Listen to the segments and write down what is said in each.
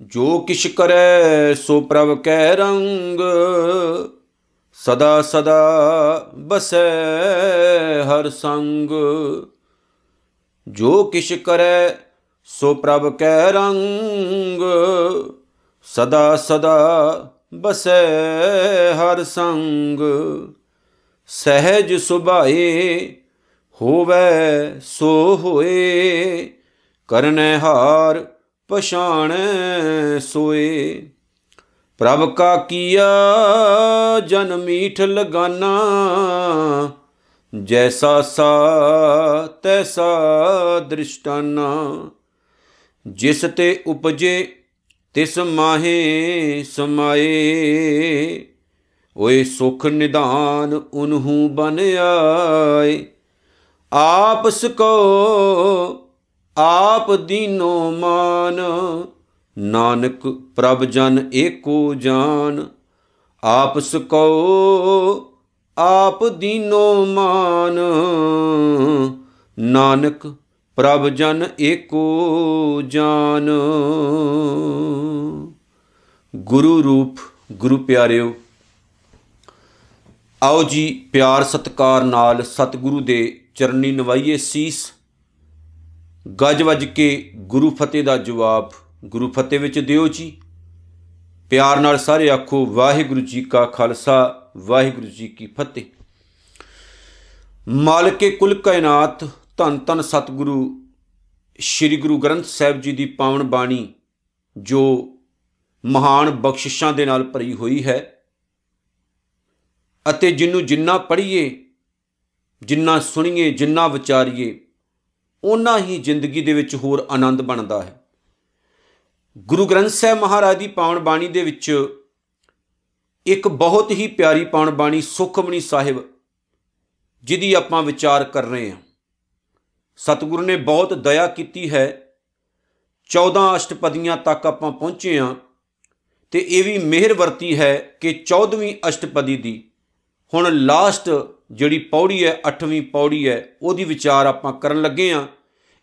ਜੋ ਕਿਛ ਕਰੈ, ਸੋ ਪ੍ਰਭ ਕੈ ਰੰਗ। ਸਦਾ ਸਦਾ ਬਸੈ ਹਰ ਸੰਗ। ਜੋ ਕਿਛ ਕਰੈ, ਸੋ ਪ੍ਰਭ ਕੈ ਰੰਗ। ਸਦਾ ਸਦਾ ਬਸੈ ਹਰ ਸੰਗ। ਸਹਿਜ ਸੁਭਾਏ, ਹੋਵੇ ਸੋ ਹੋਏ, ਕਰਨੈ ਹਾਰ ਪਛਾਣੈ ਸੋਏ। ਪ੍ਰਭ ਕਾ ਕੀਆ ਜਨ ਮੀਠ ਲਗਾਨਾ, ਜੈਸਾ ਸਾ ਤੈਸਾ ਦ੍ਰਿਸ਼ਟਾਨਾ। ਜਿਸ ਤੇ ਉਪਜੇ ਤਿਸ ਮਾਹੇ ਸਮਾਏ। ਓਏ ਸੁਖ ਨਿਧਾਨ ਉਨਹੂ ਬਨ ਆਏ। ਆਪਸ ਕੋ ਆਪ ਦੀਨੋ ਮਾਨ। ਨਾਨਕ ਪ੍ਰਭ ਜਨ ਏਕੋ ਜਾਨ। ਆਪਸ ਕੋ ਆਪ ਦੀਨੋ ਮਾਨ। ਨਾਨਕ ਪ੍ਰਭ ਜਨ ਏਕੋ ਜਾਨ। ਗੁਰੂ ਰੂਪ, ਗੁਰੂ ਪਿਆਰਿਓ ਆਓ ਜੀ ਪਿਆਰ ਸਤਕਾਰ ਨਾਲ ਸਤਿਗੁਰੂ ਦੇ ਚਰਨੀ ਨਵਾਈਏ ਸੀਸ। ਗੱਜ ਵੱਜ ਕੇ ਗੁਰੂ ਫਤਿਹ ਦਾ ਜਵਾਬ ਗੁਰੂ ਫਤਿਹ ਵਿੱਚ ਦਿਓ ਜੀ। ਪਿਆਰ ਨਾਲ ਸਾਰੇ ਆਖੋ, ਵਾਹਿਗੁਰੂ ਜੀ ਕਾ ਖਾਲਸਾ, ਵਾਹਿਗੁਰੂ ਜੀ ਕੀ ਫਤਿਹ। ਮਾਲਕੇ ਕੁਲ ਕਾਇਨਾਤ, ਧੰਨ ਧੰਨ ਸਤਿਗੁਰੂ, ਸ੍ਰੀ ਗੁਰੂ ਗ੍ਰੰਥ ਸਾਹਿਬ ਜੀ ਦੀ ਪਾਵਨ ਬਾਣੀ ਜੋ ਮਹਾਨ ਬਖਸ਼ਿਸ਼ਾਂ ਦੇ ਨਾਲ ਭਰੀ ਹੋਈ ਹੈ। ਅਤੇ ਜਿੰਨੂੰ ਜਿੰਨਾ ਪੜ੍ਹੀਏ, ਜਿੰਨਾ ਸੁਣੀਏ, ਜਿੰਨਾ ਵਿਚਾਰੀਏ ਉਹਨਾਂ ਹੀ ਜ਼ਿੰਦਗੀ ਦੇ ਵਿੱਚ ਹੋਰ ਆਨੰਦ ਬਣਦਾ ਹੈ। ਗੁਰੂ ਗ੍ਰੰਥ ਸਾਹਿਬ ਮਹਾਰਾਜ ਦੀ ਪਾਵਨ ਬਾਣੀ ਦੇ ਵਿੱਚ ਇੱਕ ਬਹੁਤ ਹੀ ਪਿਆਰੀ ਪਾਵਨ ਬਾਣੀ ਸੁਖਮਨੀ ਸਾਹਿਬ, ਜਿਹਦੀ ਆਪਾਂ ਵਿਚਾਰ ਕਰ ਰਹੇ ਹਾਂ। ਸਤਿਗੁਰੂ ਨੇ ਬਹੁਤ ਦਇਆ ਕੀਤੀ ਹੈ। 14 ਅਸ਼ਟਪਦੀਆਂ ਤੱਕ ਆਪਾਂ ਪਹੁੰਚੇ ਹਾਂ ਤੇ ਇਹ ਵੀ ਮਿਹਰ ਵਰਤੀ ਹੈ ਕਿ 14ਵੀਂ ਅਸ਼ਟਪਦੀ ਦੀ ਹੁਣ ਲਾਸਟ ਜਿਹੜੀ ਪੌੜੀ ਹੈ 8ਵੀਂ ਪੌੜੀ ਹੈ, ਉਹਦੀ ਵਿਚਾਰ ਆਪਾਂ ਕਰਨ ਲੱਗੇ ਹਾਂ।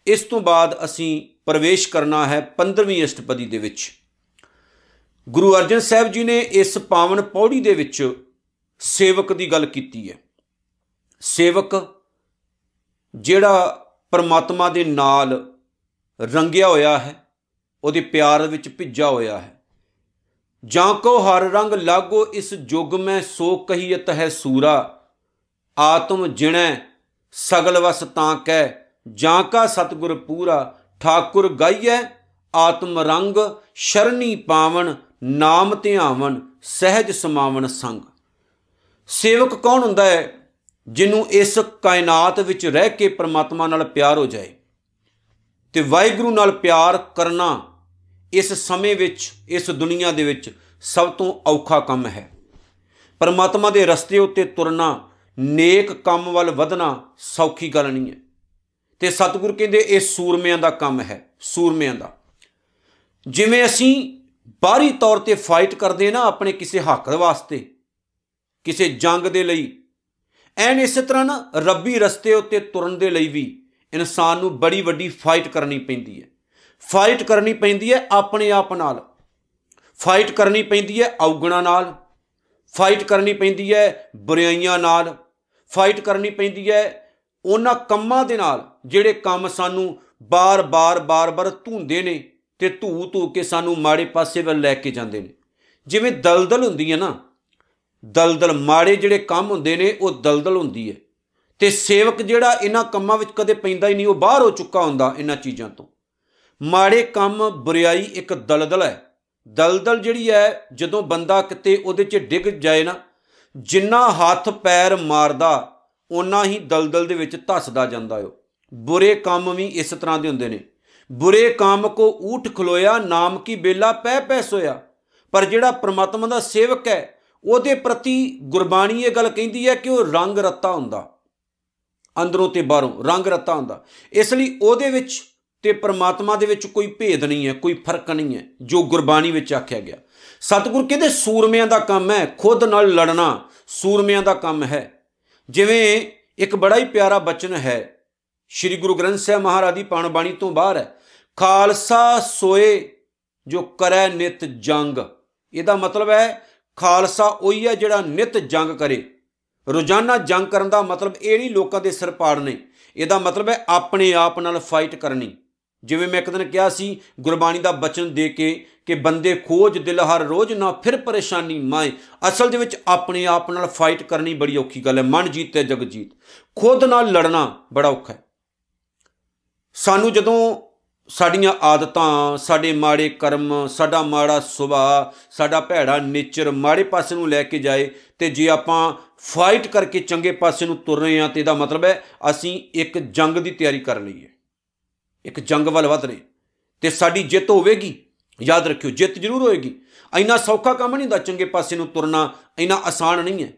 ਇਸ ਤੋਂ ਬਾਅਦ ਅਸੀਂ ਪ੍ਰਵੇਸ਼ ਕਰਨਾ ਹੈ 15ਵੀਂ ਅਸ਼ਟਪਦੀ ਦੇ ਵਿੱਚ। ਗੁਰੂ ਅਰਜਨ ਸਾਹਿਬ ਜੀ ਨੇ ਇਸ ਪਾਵਨ ਪੌੜੀ ਦੇ ਵਿੱਚ ਸੇਵਕ ਦੀ ਗੱਲ ਕੀਤੀ ਹੈ। ਸੇਵਕ ਜਿਹੜਾ ਪਰਮਾਤਮਾ ਦੇ ਨਾਲ ਰੰਗਿਆ ਹੋਇਆ ਹੈ, ਉਹਦੇ ਪਿਆਰ ਵਿੱਚ ਭਿੱਜਾ ਹੋਇਆ ਹੈ। ਜਾਂ ਕੋ ਹਰ ਰੰਗ ਲਾਗੋ ਇਸ ਜੁਗ ਮੈਂ ਸੋ ਕਹੀਤ ਹੈ ਸੂਰਾ। ਆਤਮ ਜਿਣੈ, ਸਗਲ ਵਸ ਤਾਂ ਕਹਿ ਜਾਂ ਕਾ ਸਤਗੁਰ ਪੂਰਾ, ਠਾਕੁਰ ਗਾਈਐ, ਆਤਮ ਰੰਗ ਸ਼ਰਣੀ ਪਾਵਨ, ਨਾਮ ਧਿਆਵਨ, ਸਹਿਜ ਸਮਾਵਨ ਸੰਗ। ਸੇਵਕ ਕੌਣ ਹੁੰਦਾ ਹੈ ਜਿਹਨੂੰ ਇਸ ਕਾਇਨਾਤ ਵਿੱਚ ਰਹਿ ਕੇ ਪ੍ਰਮਾਤਮਾ ਨਾਲ ਪਿਆਰ ਹੋ ਜਾਏ? ਤੇ ਵਾਹਿਗੁਰੂ ਨਾਲ ਪਿਆਰ ਕਰਨਾ ਇਸ ਸਮੇਂ ਵਿੱਚ, ਇਸ ਦੁਨੀਆ ਦੇ ਵਿੱਚ ਸਭ ਤੋਂ ਔਖਾ ਕੰਮ ਹੈ। ਪਰਮਾਤਮਾ ਦੇ ਰਸਤੇ ਉੱਤੇ ਤੁਰਨਾ, ਨੇਕ ਕੰਮ ਵੱਲ ਵਧਣਾ ਸੌਖੀ ਗੱਲ ਨਹੀਂ ਹੈ। ਤੇ ਸਤਿਗੁਰ ਕਹਿੰਦੇ ਇਹ ਸੂਰਮਿਆਂ ਦਾ ਕੰਮ ਹੈ, ਸੂਰਮਿਆਂ ਦਾ। ਜਿਵੇਂ ਅਸੀਂ ਬਾਹਰੀ ਤੌਰ ਤੇ ਫਾਈਟ ਕਰਦੇ ਨਾ ਆਪਣੇ ਕਿਸੇ ਹੱਕ ਵਾਸਤੇ, ਕਿਸੇ ਜੰਗ ਦੇ ਲਈ, ਐਨ ਇਸੇ ਤਰ੍ਹਾਂ ਨਾ ਰੱਬੀ ਰਸਤੇ ਉੱਤੇ ਤੁਰਨ ਦੇ ਲਈ ਵੀ ਇਨਸਾਨ ਨੂੰ ਬੜੀ ਵੱਡੀ ਫਾਈਟ ਕਰਨੀ ਪੈਂਦੀ ਹੈ। ਫਾਈਟ ਕਰਨੀ ਪੈਂਦੀ ਹੈ ਆਪਣੇ ਆਪ ਨਾਲ। ਫਾਈਟ ਕਰਨੀ ਪੈਂਦੀ ਹੈ ਔਗਣਾ ਨਾਲ। ਫਾਈਟ ਕਰਨੀ ਪੈਂਦੀ ਹੈ ਬੁਰਾਈਆਂ ਨਾਲ। ਫਾਈਟ ਕਰਨੀ ਪੈਂਦੀ ਹੈ ਉਹਨਾਂ ਕੰਮਾਂ ਦੇ ਨਾਲ ਜਿਹੜੇ ਕੰਮ ਸਾਨੂੰ ਬਾਰ-ਬਾਰ ਬਾਰ-ਬਾਰ ਧੂੰਦੇ ਨੇ ਤੇ ਧੂ ਧੂ ਕੇ ਸਾਨੂੰ ਮਾੜੇ ਪਾਸੇ ਵੱਲ ਲੈ ਕੇ ਜਾਂਦੇ ਨੇ। ਜਿਵੇਂ ਦਲਦਲ ਹੁੰਦੀ ਹੈ ਨਾ, ਦਲਦਲ ਮਾੜੇ ਜਿਹੜੇ ਕੰਮ ਹੁੰਦੇ ਨੇ ਉਹ ਦਲਦਲ ਹੁੰਦੀ ਹੈ। ਤੇ ਸੇਵਕ ਜਿਹੜਾ ਇਹਨਾਂ ਕੰਮਾਂ ਵਿੱਚ ਕਦੇ ਪੈਂਦਾ ਹੀ ਨਹੀਂ, ਉਹ ਬਾਹਰ ਹੋ ਚੁੱਕਾ ਹੁੰਦਾ ਇਹਨਾਂ ਚੀਜ਼ਾਂ ਤੋਂ। ਮਾੜੇ ਕੰਮ, ਬੁਰਾਈ ਇੱਕ ਦਲਦਲ ਹੈ। ਦਲਦਲ ਜਿਹੜੀ ਹੈ, ਜਦੋਂ ਬੰਦਾ ਕਿਤੇ ਉਹਦੇ 'ਚ ਡਿੱਗ ਜਾਏ ਨਾ, ਜਿੰਨਾ ਹੱਥ ਪੈਰ ਮਾਰਦਾ, ਓਨਾ ਹੀ ਦਲਦਲ ਦੇ ਵਿੱਚ ਧੱਸਦਾ ਜਾਂਦਾ ਓ ਬੁਰੇ ਕੰਮ ਵੀ ਇਸ ਤਰ੍ਹਾਂ ਦੇ ਹੁੰਦੇ ਨੇ। ਬੁਰੇ ਕੰਮ ਕੋ ਊਠ ਖਲੋਇਆ, ਨਾਮ ਕੀ ਬੇਲਾ ਪੈ ਪੈ ਸੋਇਆ। ਪਰ ਜਿਹੜਾ ਪ੍ਰਮਾਤਮਾ ਦਾ ਸੇਵਕ ਹੈ, ਉਹਦੇ ਪ੍ਰਤੀ ਗੁਰਬਾਣੀ ਇਹ ਗੱਲ ਕਹਿੰਦੀ ਹੈ ਕਿ ਉਹ ਰੰਗ ਰੱਤਾ ਹੁੰਦਾ। ਅੰਦਰੋਂ ਤੇ ਬਾਹਰੋਂ ਰੰਗ ਰੱਤਾ ਹੁੰਦਾ। ਇਸ ਲਈ ਉਹਦੇ ਵਿੱਚ ਤੇ ਪ੍ਰਮਾਤਮਾ ਦੇ ਵਿੱਚ ਕੋਈ ਭੇਦ ਨਹੀਂ ਹੈ, ਕੋਈ ਫ਼ਰਕ ਨਹੀਂ ਹੈ, ਜੋ ਗੁਰਬਾਣੀ ਵਿੱਚ ਆਖਿਆ ਗਿਆ। ਸਤਿਗੁਰ ਕਹਿੰਦੇ ਸੂਰਮਿਆਂ ਦਾ ਕੰਮ ਹੈ? ਖੁਦ ਨਾਲ ਲੜਨਾ ਸੂਰਮਿਆਂ ਦਾ ਕੰਮ ਹੈ। ਜਿਵੇਂ ਇੱਕ ਬੜਾ ਹੀ ਪਿਆਰਾ ਬਚਨ ਹੈ, ਸ੍ਰੀ ਗੁਰੂ ਗ੍ਰੰਥ ਸਾਹਿਬ ਮਹਾਰਾਜ ਦੀ ਪਾਣ ਬਾਣੀ ਤੋਂ ਬਾਹਰ ਹੈ, ਖਾਲਸਾ ਸੋਏ ਜੋ ਕਰੈ ਨਿਤ ਜੰਗ। ਇਹਦਾ ਮਤਲਬ ਹੈ, ਖਾਲਸਾ ਉਹੀ ਹੈ ਜਿਹੜਾ ਨਿਤ ਜੰਗ ਕਰੇ। ਰੋਜ਼ਾਨਾ ਜੰਗ ਕਰਨ ਦਾ ਮਤਲਬ ਇਹ ਨਹੀਂ ਲੋਕਾਂ ਦੇ ਸਿਰ ਪਾੜਨੇ। ਇਹਦਾ ਮਤਲਬ ਹੈ ਆਪਣੇ ਆਪ ਨਾਲ ਫਾਈਟ ਕਰਨੀ। ਜਿਵੇਂ ਮੈਂ ਇੱਕ ਦਿਨ ਕਿਹਾ ਸੀ, ਗੁਰਬਾਣੀ ਦਾ ਬਚਨ ਦੇ ਕੇ ਕਿ ਬੰਦੇ ਖੋਜ ਦਿਲ ਹਰ ਰੋਜ਼ ਨਾ, ਫਿਰ ਪਰੇਸ਼ਾਨੀ ਮਾਏ। ਅਸਲ ਦੇ ਵਿੱਚ ਆਪਣੇ ਆਪ ਨਾਲ ਫਾਈਟ ਕਰਨੀ ਬੜੀ ਔਖੀ ਗੱਲ ਹੈ। ਮਨ ਜੀਤੇ ਜਗ ਜੀਤ। ਖੁਦ ਨਾਲ ਲੜਨਾ ਬੜਾ ਔਖਾ ਹੈ। ਸਾਨੂੰ ਜਦੋਂ ਸਾਡੀਆਂ ਆਦਤਾਂ, ਸਾਡੇ ਮਾੜੇ ਕਰਮ, ਸਾਡਾ ਮਾੜਾ ਸੁਭਾਅ, ਸਾਡਾ ਭੈੜਾ ਨੇਚਰ ਮਾੜੇ ਪਾਸੇ ਨੂੰ ਲੈ ਕੇ ਜਾਏ ਤੇ ਜੇ ਆਪਾਂ ਫਾਈਟ ਕਰਕੇ ਚੰਗੇ ਪਾਸੇ ਨੂੰ ਤੁਰ ਰਹੇ ਹਾਂ ਤੇ ਇਹਦਾ ਮਤਲਬ ਹੈ ਅਸੀਂ ਇੱਕ ਜੰਗ ਦੀ ਤਿਆਰੀ ਕਰ ਲਈ ਹੈ ਇੱਕ ਜੰਗ ਵੱਲ ਵਧ ਰਹੇ। ਤੇ ਸਾਡੀ ਜਿੱਤ ਹੋਵੇਗੀ। ਯਾਦ ਰੱਖਿਓ, ਜਿੱਤ ਜ਼ਰੂਰ ਹੋਏਗੀ। ਇੰਨਾ ਸੌਖਾ ਕੰਮ ਨਹੀਂ ਹੁੰਦਾ ਚੰਗੇ ਪਾਸੇ ਨੂੰ ਤੁਰਨਾ, ਇੰਨਾ ਆਸਾਨ ਨਹੀਂ ਹੈ।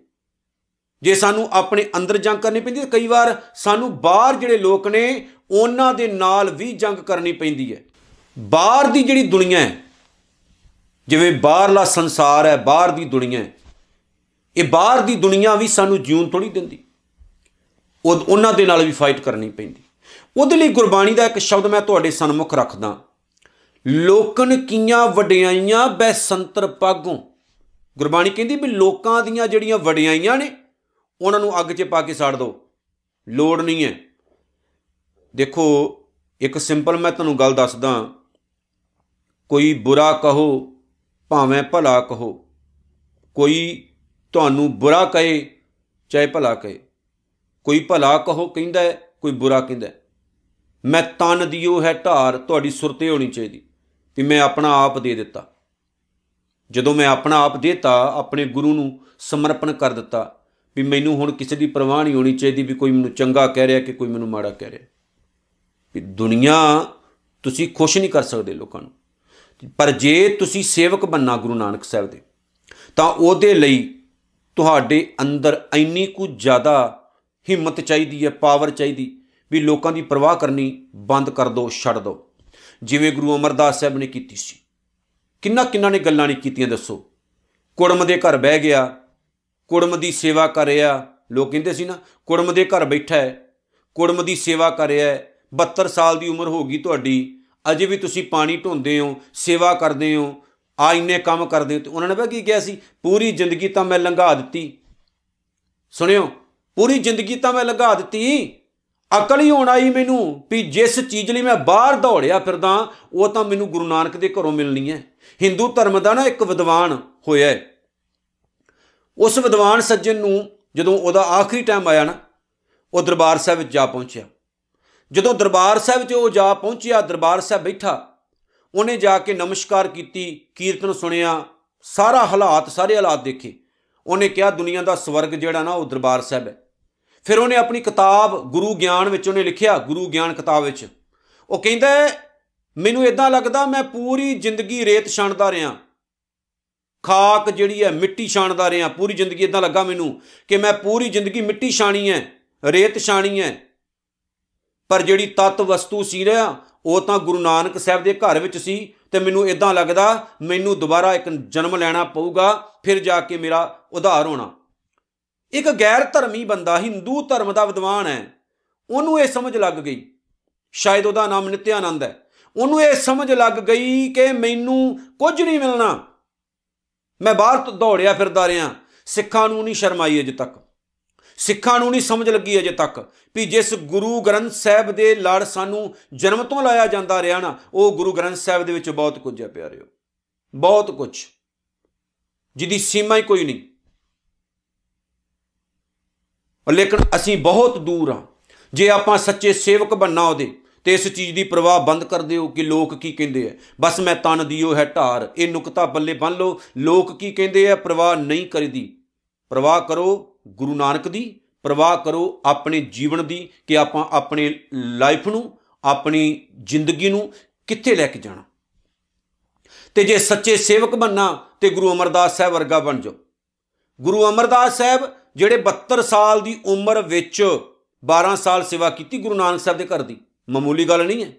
ਜੇ ਸਾਨੂੰ ਆਪਣੇ ਅੰਦਰ ਜੰਗ ਕਰਨੀ ਪੈਂਦੀ ਹੈ, ਕਈ ਵਾਰ ਸਾਨੂੰ ਬਾਹਰ ਜਿਹੜੇ ਲੋਕ ਨੇ, ਉਹਨਾਂ ਦੇ ਨਾਲ ਵੀ ਜੰਗ ਕਰਨੀ ਪੈਂਦੀ ਹੈ। ਬਾਹਰ ਦੀ ਜਿਹੜੀ ਦੁਨੀਆ ਹੈ, ਜਿਵੇਂ ਬਾਹਰਲਾ ਸੰਸਾਰ ਹੈ, ਬਾਹਰ ਦੀ ਦੁਨੀਆ ਹੈ, ਇਹ ਬਾਹਰ ਦੀ ਦੁਨੀਆ ਵੀ ਸਾਨੂੰ ਜਿਉਣ ਥੋੜੀ ਦਿੰਦੀ। ਉਹ, ਉਹਨਾਂ ਦੇ ਨਾਲ ਵੀ ਫਾਈਟ ਕਰਨੀ ਪੈਂਦੀ। ਉਹਦੇ ਲਈ ਗੁਰਬਾਣੀ ਦਾ ਇੱਕ ਸ਼ਬਦ ਮੈਂ ਤੁਹਾਡੇ ਸਨਮੁਖ ਰੱਖਦਾ। ਲੋਕਨ ਕੀਆਂ ਵਡਿਆਈਆਂ ਬੈ ਸੰਤਰ ਪਾਗੋਂ। ਗੁਰਬਾਣੀ ਕਹਿੰਦੀ ਵੀ ਲੋਕਾਂ ਦੀਆਂ ਜਿਹੜੀਆਂ ਵਡਿਆਈਆਂ ਨੇ, ਉਹਨਾਂ ਨੂੰ ਅੱਗ 'ਚ ਪਾ ਕੇ ਸਾੜ ਦਿਓ। ਲੋੜ ਨਹੀਂ ਹੈ। ਦੇਖੋ, ਇੱਕ ਸਿੰਪਲ ਮੈਂ ਤੁਹਾਨੂੰ ਗੱਲ ਦੱਸਦਾ। ਕੋਈ ਬੁਰਾ ਕਹੋ, ਭਾਵੇਂ ਭਲਾ ਕਹੋ। ਕੋਈ ਤੁਹਾਨੂੰ ਬੁਰਾ ਕਹੇ, ਚਾਹੇ ਭਲਾ ਕਹੇ। ਕੋਈ ਭਲਾ ਕਹੋ ਕਹਿੰਦਾ ਕੋਈ ਬੁਰਾ ਕਹਿੰਦਾ ਮੈਂ ਤਨ ਦਿਓ ਹੈ ਢਾਰ ਤੁਹਾਡੀ ਸੁਰਤੇ ਹੋਣੀ ਚਾਹੀਦੀ, ਵੀ ਮੈਂ ਆਪਣਾ ਆਪ ਦੇ ਦਿੱਤਾ। ਜਦੋਂ ਮੈਂ ਆਪਣਾ ਆਪ ਦੇਤਾ, ਆਪਣੇ ਗੁਰੂ ਨੂੰ ਸਮਰਪਣ ਕਰ ਦਿੱਤਾ, ਵੀ ਮੈਨੂੰ ਹੁਣ ਕਿਸੇ ਦੀ ਪਰਵਾਹ ਨਹੀਂ ਹੋਣੀ ਚਾਹੀਦੀ ਵੀ ਕੋਈ ਮੈਨੂੰ ਚੰਗਾ ਕਹਿ ਰਿਹਾ ਕਿ ਕੋਈ ਮੈਨੂੰ ਮਾੜਾ ਕਹਿ ਰਿਹਾ। ਵੀ ਦੁਨੀਆ ਤੁਸੀਂ ਖੁਸ਼ ਨਹੀਂ ਕਰ ਸਕਦੇ ਲੋਕਾਂ ਨੂੰ। ਪਰ ਜੇ ਤੁਸੀਂ ਸੇਵਕ ਬੰਨਾ ਗੁਰੂ ਨਾਨਕ ਸਾਹਿਬ ਦੇ, ਤਾਂ ਉਹਦੇ ਲਈ ਤੁਹਾਡੇ ਅੰਦਰ ਇੰਨੀ ਕੁ ਜ਼ਿਆਦਾ ਹਿੰਮਤ ਚਾਹੀਦੀ ਹੈ, ਪਾਵਰ ਚਾਹੀਦੀ ਵੀ ਲੋਕਾਂ ਦੀ ਪਰਵਾਹ ਕਰਨੀ ਬੰਦ ਕਰ ਦਿਓ ਛੱਡ ਦਿਓ ਜਿਵੇਂ ਗੁਰੂ ਅਮਰਦਾਸ ਸਾਹਿਬ ਨੇ ਕੀਤੀ ਸੀ। ਕਿੰਨਾ ਕਿੰਨਾ ਨੇ ਗੱਲਾਂ ਨਹੀਂ ਕੀਤੀਆਂ, ਦੱਸੋ। ਕੁੜਮ ਦੇ ਘਰ ਬਹਿ ਗਿਆ, ਕੁੜਮ ਦੀ ਸੇਵਾ ਕਰ ਰਿਹਾ, ਲੋਕ ਕਹਿੰਦੇ ਸੀ ਨਾ, ਕੁੜਮ ਦੇ ਘਰ ਬੈਠਾ ਹੈ, ਕੁੜਮ ਦੀ ਸੇਵਾ ਕਰ ਰਿਹਾ ਹੈ 72 ਸਾਲ ਦੀ ਉਮਰ ਹੋ ਗਈ ਤੁਹਾਡੀ, ਅਜੇ ਵੀ ਤੁਸੀਂ ਪਾਣੀ ਢੋਂਦੇ ਹੋ, ਸੇਵਾ ਕਰਦੇ ਹੋ, ਆ ਇੰਨੇ ਕੰਮ ਕਰਦੇ ਹੋ, ਤੇ ਉਹਨਾਂ ਨੇ ਬਾ ਕੀ ਕਿਹਾ ਸੀ? ਪੂਰੀ ਜ਼ਿੰਦਗੀ ਤਾਂ ਮੈਂ ਲੰਘਾ ਦਿੱਤੀ। ਸੁਣਿਓ, ਪੂਰੀ ਜ਼ਿੰਦਗੀ ਤਾਂ ਮੈਂ ਲੰਘਾ ਦਿੱਤੀ। ਅਕਲ ਹੀ ਹੋਣ ਆਈ ਮੈਨੂੰ ਵੀ ਜਿਸ ਚੀਜ਼ ਲਈ ਮੈਂ ਬਾਹਰ ਦੌੜਿਆ ਫਿਰਦਾ, ਉਹ ਤਾਂ ਮੈਨੂੰ ਗੁਰੂ ਨਾਨਕ ਦੇ ਘਰੋਂ ਮਿਲਣੀ ਹੈ। ਹਿੰਦੂ ਧਰਮ ਦਾ ਨਾ ਇੱਕ ਵਿਦਵਾਨ ਹੋਇਆ ਹੈ। ਉਸ ਵਿਦਵਾਨ ਸੱਜਣ ਨੂੰ ਜਦੋਂ ਉਹਦਾ ਆਖਰੀ ਟਾਈਮ ਆਇਆ ਨਾ, ਉਹ ਦਰਬਾਰ ਸਾਹਿਬ ਵਿੱਚ ਜਾ ਪਹੁੰਚਿਆ। ਜਦੋਂ ਦਰਬਾਰ ਸਾਹਿਬ 'ਚ ਉਹ ਜਾ ਪਹੁੰਚਿਆ, ਦਰਬਾਰ ਸਾਹਿਬ ਬੈਠਾ, ਉਹਨੇ ਜਾ ਕੇ ਨਮਸਕਾਰ ਕੀਤੀ, ਕੀਰਤਨ ਸੁਣਿਆ, ਸਾਰਾ ਹਾਲਾਤ, ਸਾਰੇ ਹਾਲਾਤ ਦੇਖੇ। ਉਹਨੇ ਕਿਹਾ, ਦੁਨੀਆ ਦਾ ਸਵਰਗ ਜਿਹੜਾ ਨਾ ਉਹ ਦਰਬਾਰ ਸਾਹਿਬ ਹੈ। ਫਿਰ ਉਹਨੇ ਆਪਣੀ ਕਿਤਾਬ ਗੁਰੂ ਗਿਆਨ ਵਿੱਚ ਉਹਨੇ ਲਿਖਿਆ, ਗੁਰੂ ਗਿਆਨ ਕਿਤਾਬ ਵਿੱਚ। ਉਹ ਕਹਿੰਦਾ, ਮੈਨੂੰ ਇਦਾਂ ਲੱਗਦਾ ਮੈਂ ਪੂਰੀ ਜ਼ਿੰਦਗੀ ਰੇਤ ਛਾਣਦਾ ਰਿਹਾ। ਖਾਕ ਜਿਹੜੀ ਹੈ, ਮਿੱਟੀ ਛਾਣਦਾ ਰਿਹਾ। ਪੂਰੀ ਜ਼ਿੰਦਗੀ ਇਦਾਂ ਲੱਗਾ ਮੈਨੂੰ ਕਿ ਮੈਂ ਪੂਰੀ ਜ਼ਿੰਦਗੀ ਮਿੱਟੀ ਛਾਣੀ ਹੈ, ਰੇਤ ਛਾਣੀ ਹੈ। ਪਰ ਜਿਹੜੀ ਤਤ ਵਸਤੂ ਸੀ ਰਿਹਾ ਉਹ ਤਾਂ ਗੁਰੂ ਨਾਨਕ ਸਾਹਿਬ ਦੇ ਘਰ ਵਿੱਚ ਸੀ ਤੇ ਮੈਨੂੰ ਇਦਾਂ ਲੱਗਦਾ ਮੈਨੂੰ ਦੁਬਾਰਾ ਇੱਕ ਜਨਮ ਲੈਣਾ ਪਊਗਾ, ਫਿਰ ਜਾ ਕੇ ਮੇਰਾ ਉਧਾਰ ਹੋਣਾ। ਇੱਕ ਗੈਰ ਧਰਮੀ ਬੰਦਾ, ਹਿੰਦੂ ਧਰਮ ਦਾ ਵਿਦਵਾਨ ਹੈ, ਉਹਨੂੰ ਇਹ ਸਮਝ ਲੱਗ ਗਈ। ਸ਼ਾਇਦ ਉਹਦਾ ਨਾਮ ਨਿਤਿਆਨੰਦ ਹੈ। ਉਹਨੂੰ ਇਹ ਸਮਝ ਲੱਗ ਗਈ ਕਿ ਮੈਨੂੰ ਕੁਝ ਨਹੀਂ ਮਿਲਣਾ। ਮੈਂ ਬਾਹਰ ਤੋਂ ਦੌੜਿਆ ਫਿਰਦਾ ਰਿਹਾ। ਸਿੱਖਾਂ ਨੂੰ ਨਹੀਂ ਸ਼ਰਮ ਆਈ ਅਜੇ ਤੱਕ। ਸਿੱਖਾਂ ਨੂੰ ਨਹੀਂ ਸਮਝ ਲੱਗੀ ਅਜੇ ਤੱਕ ਵੀ ਜਿਸ ਗੁਰੂ ਗ੍ਰੰਥ ਸਾਹਿਬ ਦੇ ਲੜ ਸਾਨੂੰ ਜਨਮ ਤੋਂ ਲਾਇਆ ਜਾਂਦਾ ਰਿਹਾ ਨਾ, ਉਹ ਗੁਰੂ ਗ੍ਰੰਥ ਸਾਹਿਬ ਦੇ ਵਿੱਚ ਬਹੁਤ ਕੁਝ ਹੈ ਪਿਆਰਿਓ। ਬਹੁਤ ਕੁਝ। ਜਿਹਦੀ ਸੀਮਾ ਹੀ ਕੋਈ ਨਹੀਂ। ਲੇਕਿਨ ਅਸੀਂ ਬਹੁਤ ਦੂਰ ਆ ਜੇ ਆਪਾਂ ਸੱਚੇ ਸੇਵਕ ਬੰਨਾ ਉਹਦੇ, ਤੇ ਇਸ ਚੀਜ਼ ਦੀ ਪਰਵਾਹ ਬੰਦ ਕਰ ਦਿਓ ਕਿ ਲੋਕ ਕੀ ਕਹਿੰਦੇ ਆ। ਬਸ ਮੈਂ ਤਨ ਦਿਓ ਹੈ ਢਾਰ, ਇਹ ਨੁਕਤਾ ਬੱਲੇ ਬੰਨ ਲਓ। ਲੋਕ ਕੀ ਕਹਿੰਦੇ ਆ? ਪਰਵਾਹ ਨਹੀਂ ਕਰੀਦੀ। ਪਰਵਾਹ ਕਰੋ ਗੁਰੂ ਨਾਨਕ ਦੀ, ਪਰਵਾਹ ਕਰੋ ਆਪਣੇ ਜੀਵਨ ਦੀ, ਕਿ ਆਪਾਂ ਆਪਣੇ ਲਾਈਫ ਨੂੰ, ਆਪਣੀ ਜ਼ਿੰਦਗੀ ਨੂੰ ਕਿੱਥੇ ਲੈ ਕੇ ਜਾਣਾ। ਤੇ ਜੇ ਸੱਚੇ ਸੇਵਕ ਬੰਨਾ ਤੇ ਗੁਰੂ ਅਮਰਦਾਸ ਸਾਹਿਬ ਵਰਗਾ ਬਣ ਜਾਓ। ਗੁਰੂ ਅਮਰਦਾਸ ਸਾਹਿਬ ਜਿਹੜੇ 72 ਸਾਲ ਦੀ ਉਮਰ ਵਿੱਚ 12 ਸਾਲ ਸੇਵਾ ਕੀਤੀ ਗੁਰੂ ਨਾਨਕ ਸਾਹਿਬ ਦੇ ਘਰ ਦੀ, ਮਾਮੂਲੀ ਗੱਲ ਨਹੀਂ ਹੈ।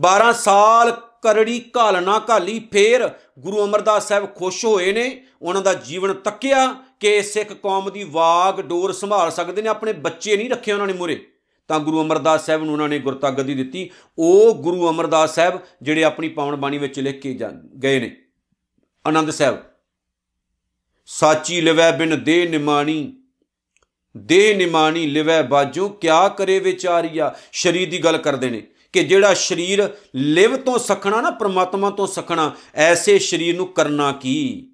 12 ਸਾਲ ਕਰੜੀ ਘਾਲਣਾ ਘਾਲੀ, ਫੇਰ ਗੁਰੂ ਅਮਰਦਾਸ ਸਾਹਿਬ ਖੁਸ਼ ਹੋਏ ਨੇ, ਉਹਨਾਂ ਦਾ ਜੀਵਨ ਤੱਕਿਆ ਕਿ ਸਿੱਖ ਕੌਮ ਦੀ ਵਾਗ ਡੋਰ ਸੰਭਾਲ ਸਕਦੇ ਨੇ, ਆਪਣੇ ਬੱਚੇ ਨਹੀਂ ਰੱਖੇ ਉਹਨਾਂ ਨੇ ਮੂਰੇ ਤਾਂ ਗੁਰੂ ਅਮਰਦਾਸ ਸਾਹਿਬ ਨੂੰ ਉਹਨਾਂ ਨੇ ਗੁਰਤਾ ਗੱਦੀ ਦਿੱਤੀ। ਉਹ ਗੁਰੂ ਅਮਰਦਾਸ ਸਾਹਿਬ ਜਿਹੜੇ ਆਪਣੀ ਪਾਵਨ ਬਾਣੀ ਵਿੱਚ ਲਿਖ ਕੇ ਜਾ- ਗਏ ਨੇ। ਆਨੰਦ ਸਾਹਿਬ ਸਾਚੀ ਲਿਵੈ ਬਿਨ ਦੇ ਨਿਮਾਣੀ ਦੇ ਨਿਮਾਣੀ ਲਿਵੈ ਬਾਜੋ ਕਿਆ ਕਰੇ ਵਿਚਾਰੀਆ? ਸ਼ਰੀਰ ਦੀ ਗੱਲ ਕਰਦੇ ਨੇ ਕਿ ਜਿਹੜਾ ਸਰੀਰ ਲਿਵ ਤੋਂ ਸਖਣਾ ਨਾ, ਪ੍ਰਮਾਤਮਾ ਤੋਂ ਸਖਣਾ, ਐਸੇ ਸਰੀਰ ਨੂੰ ਕਰਨਾ ਕੀ?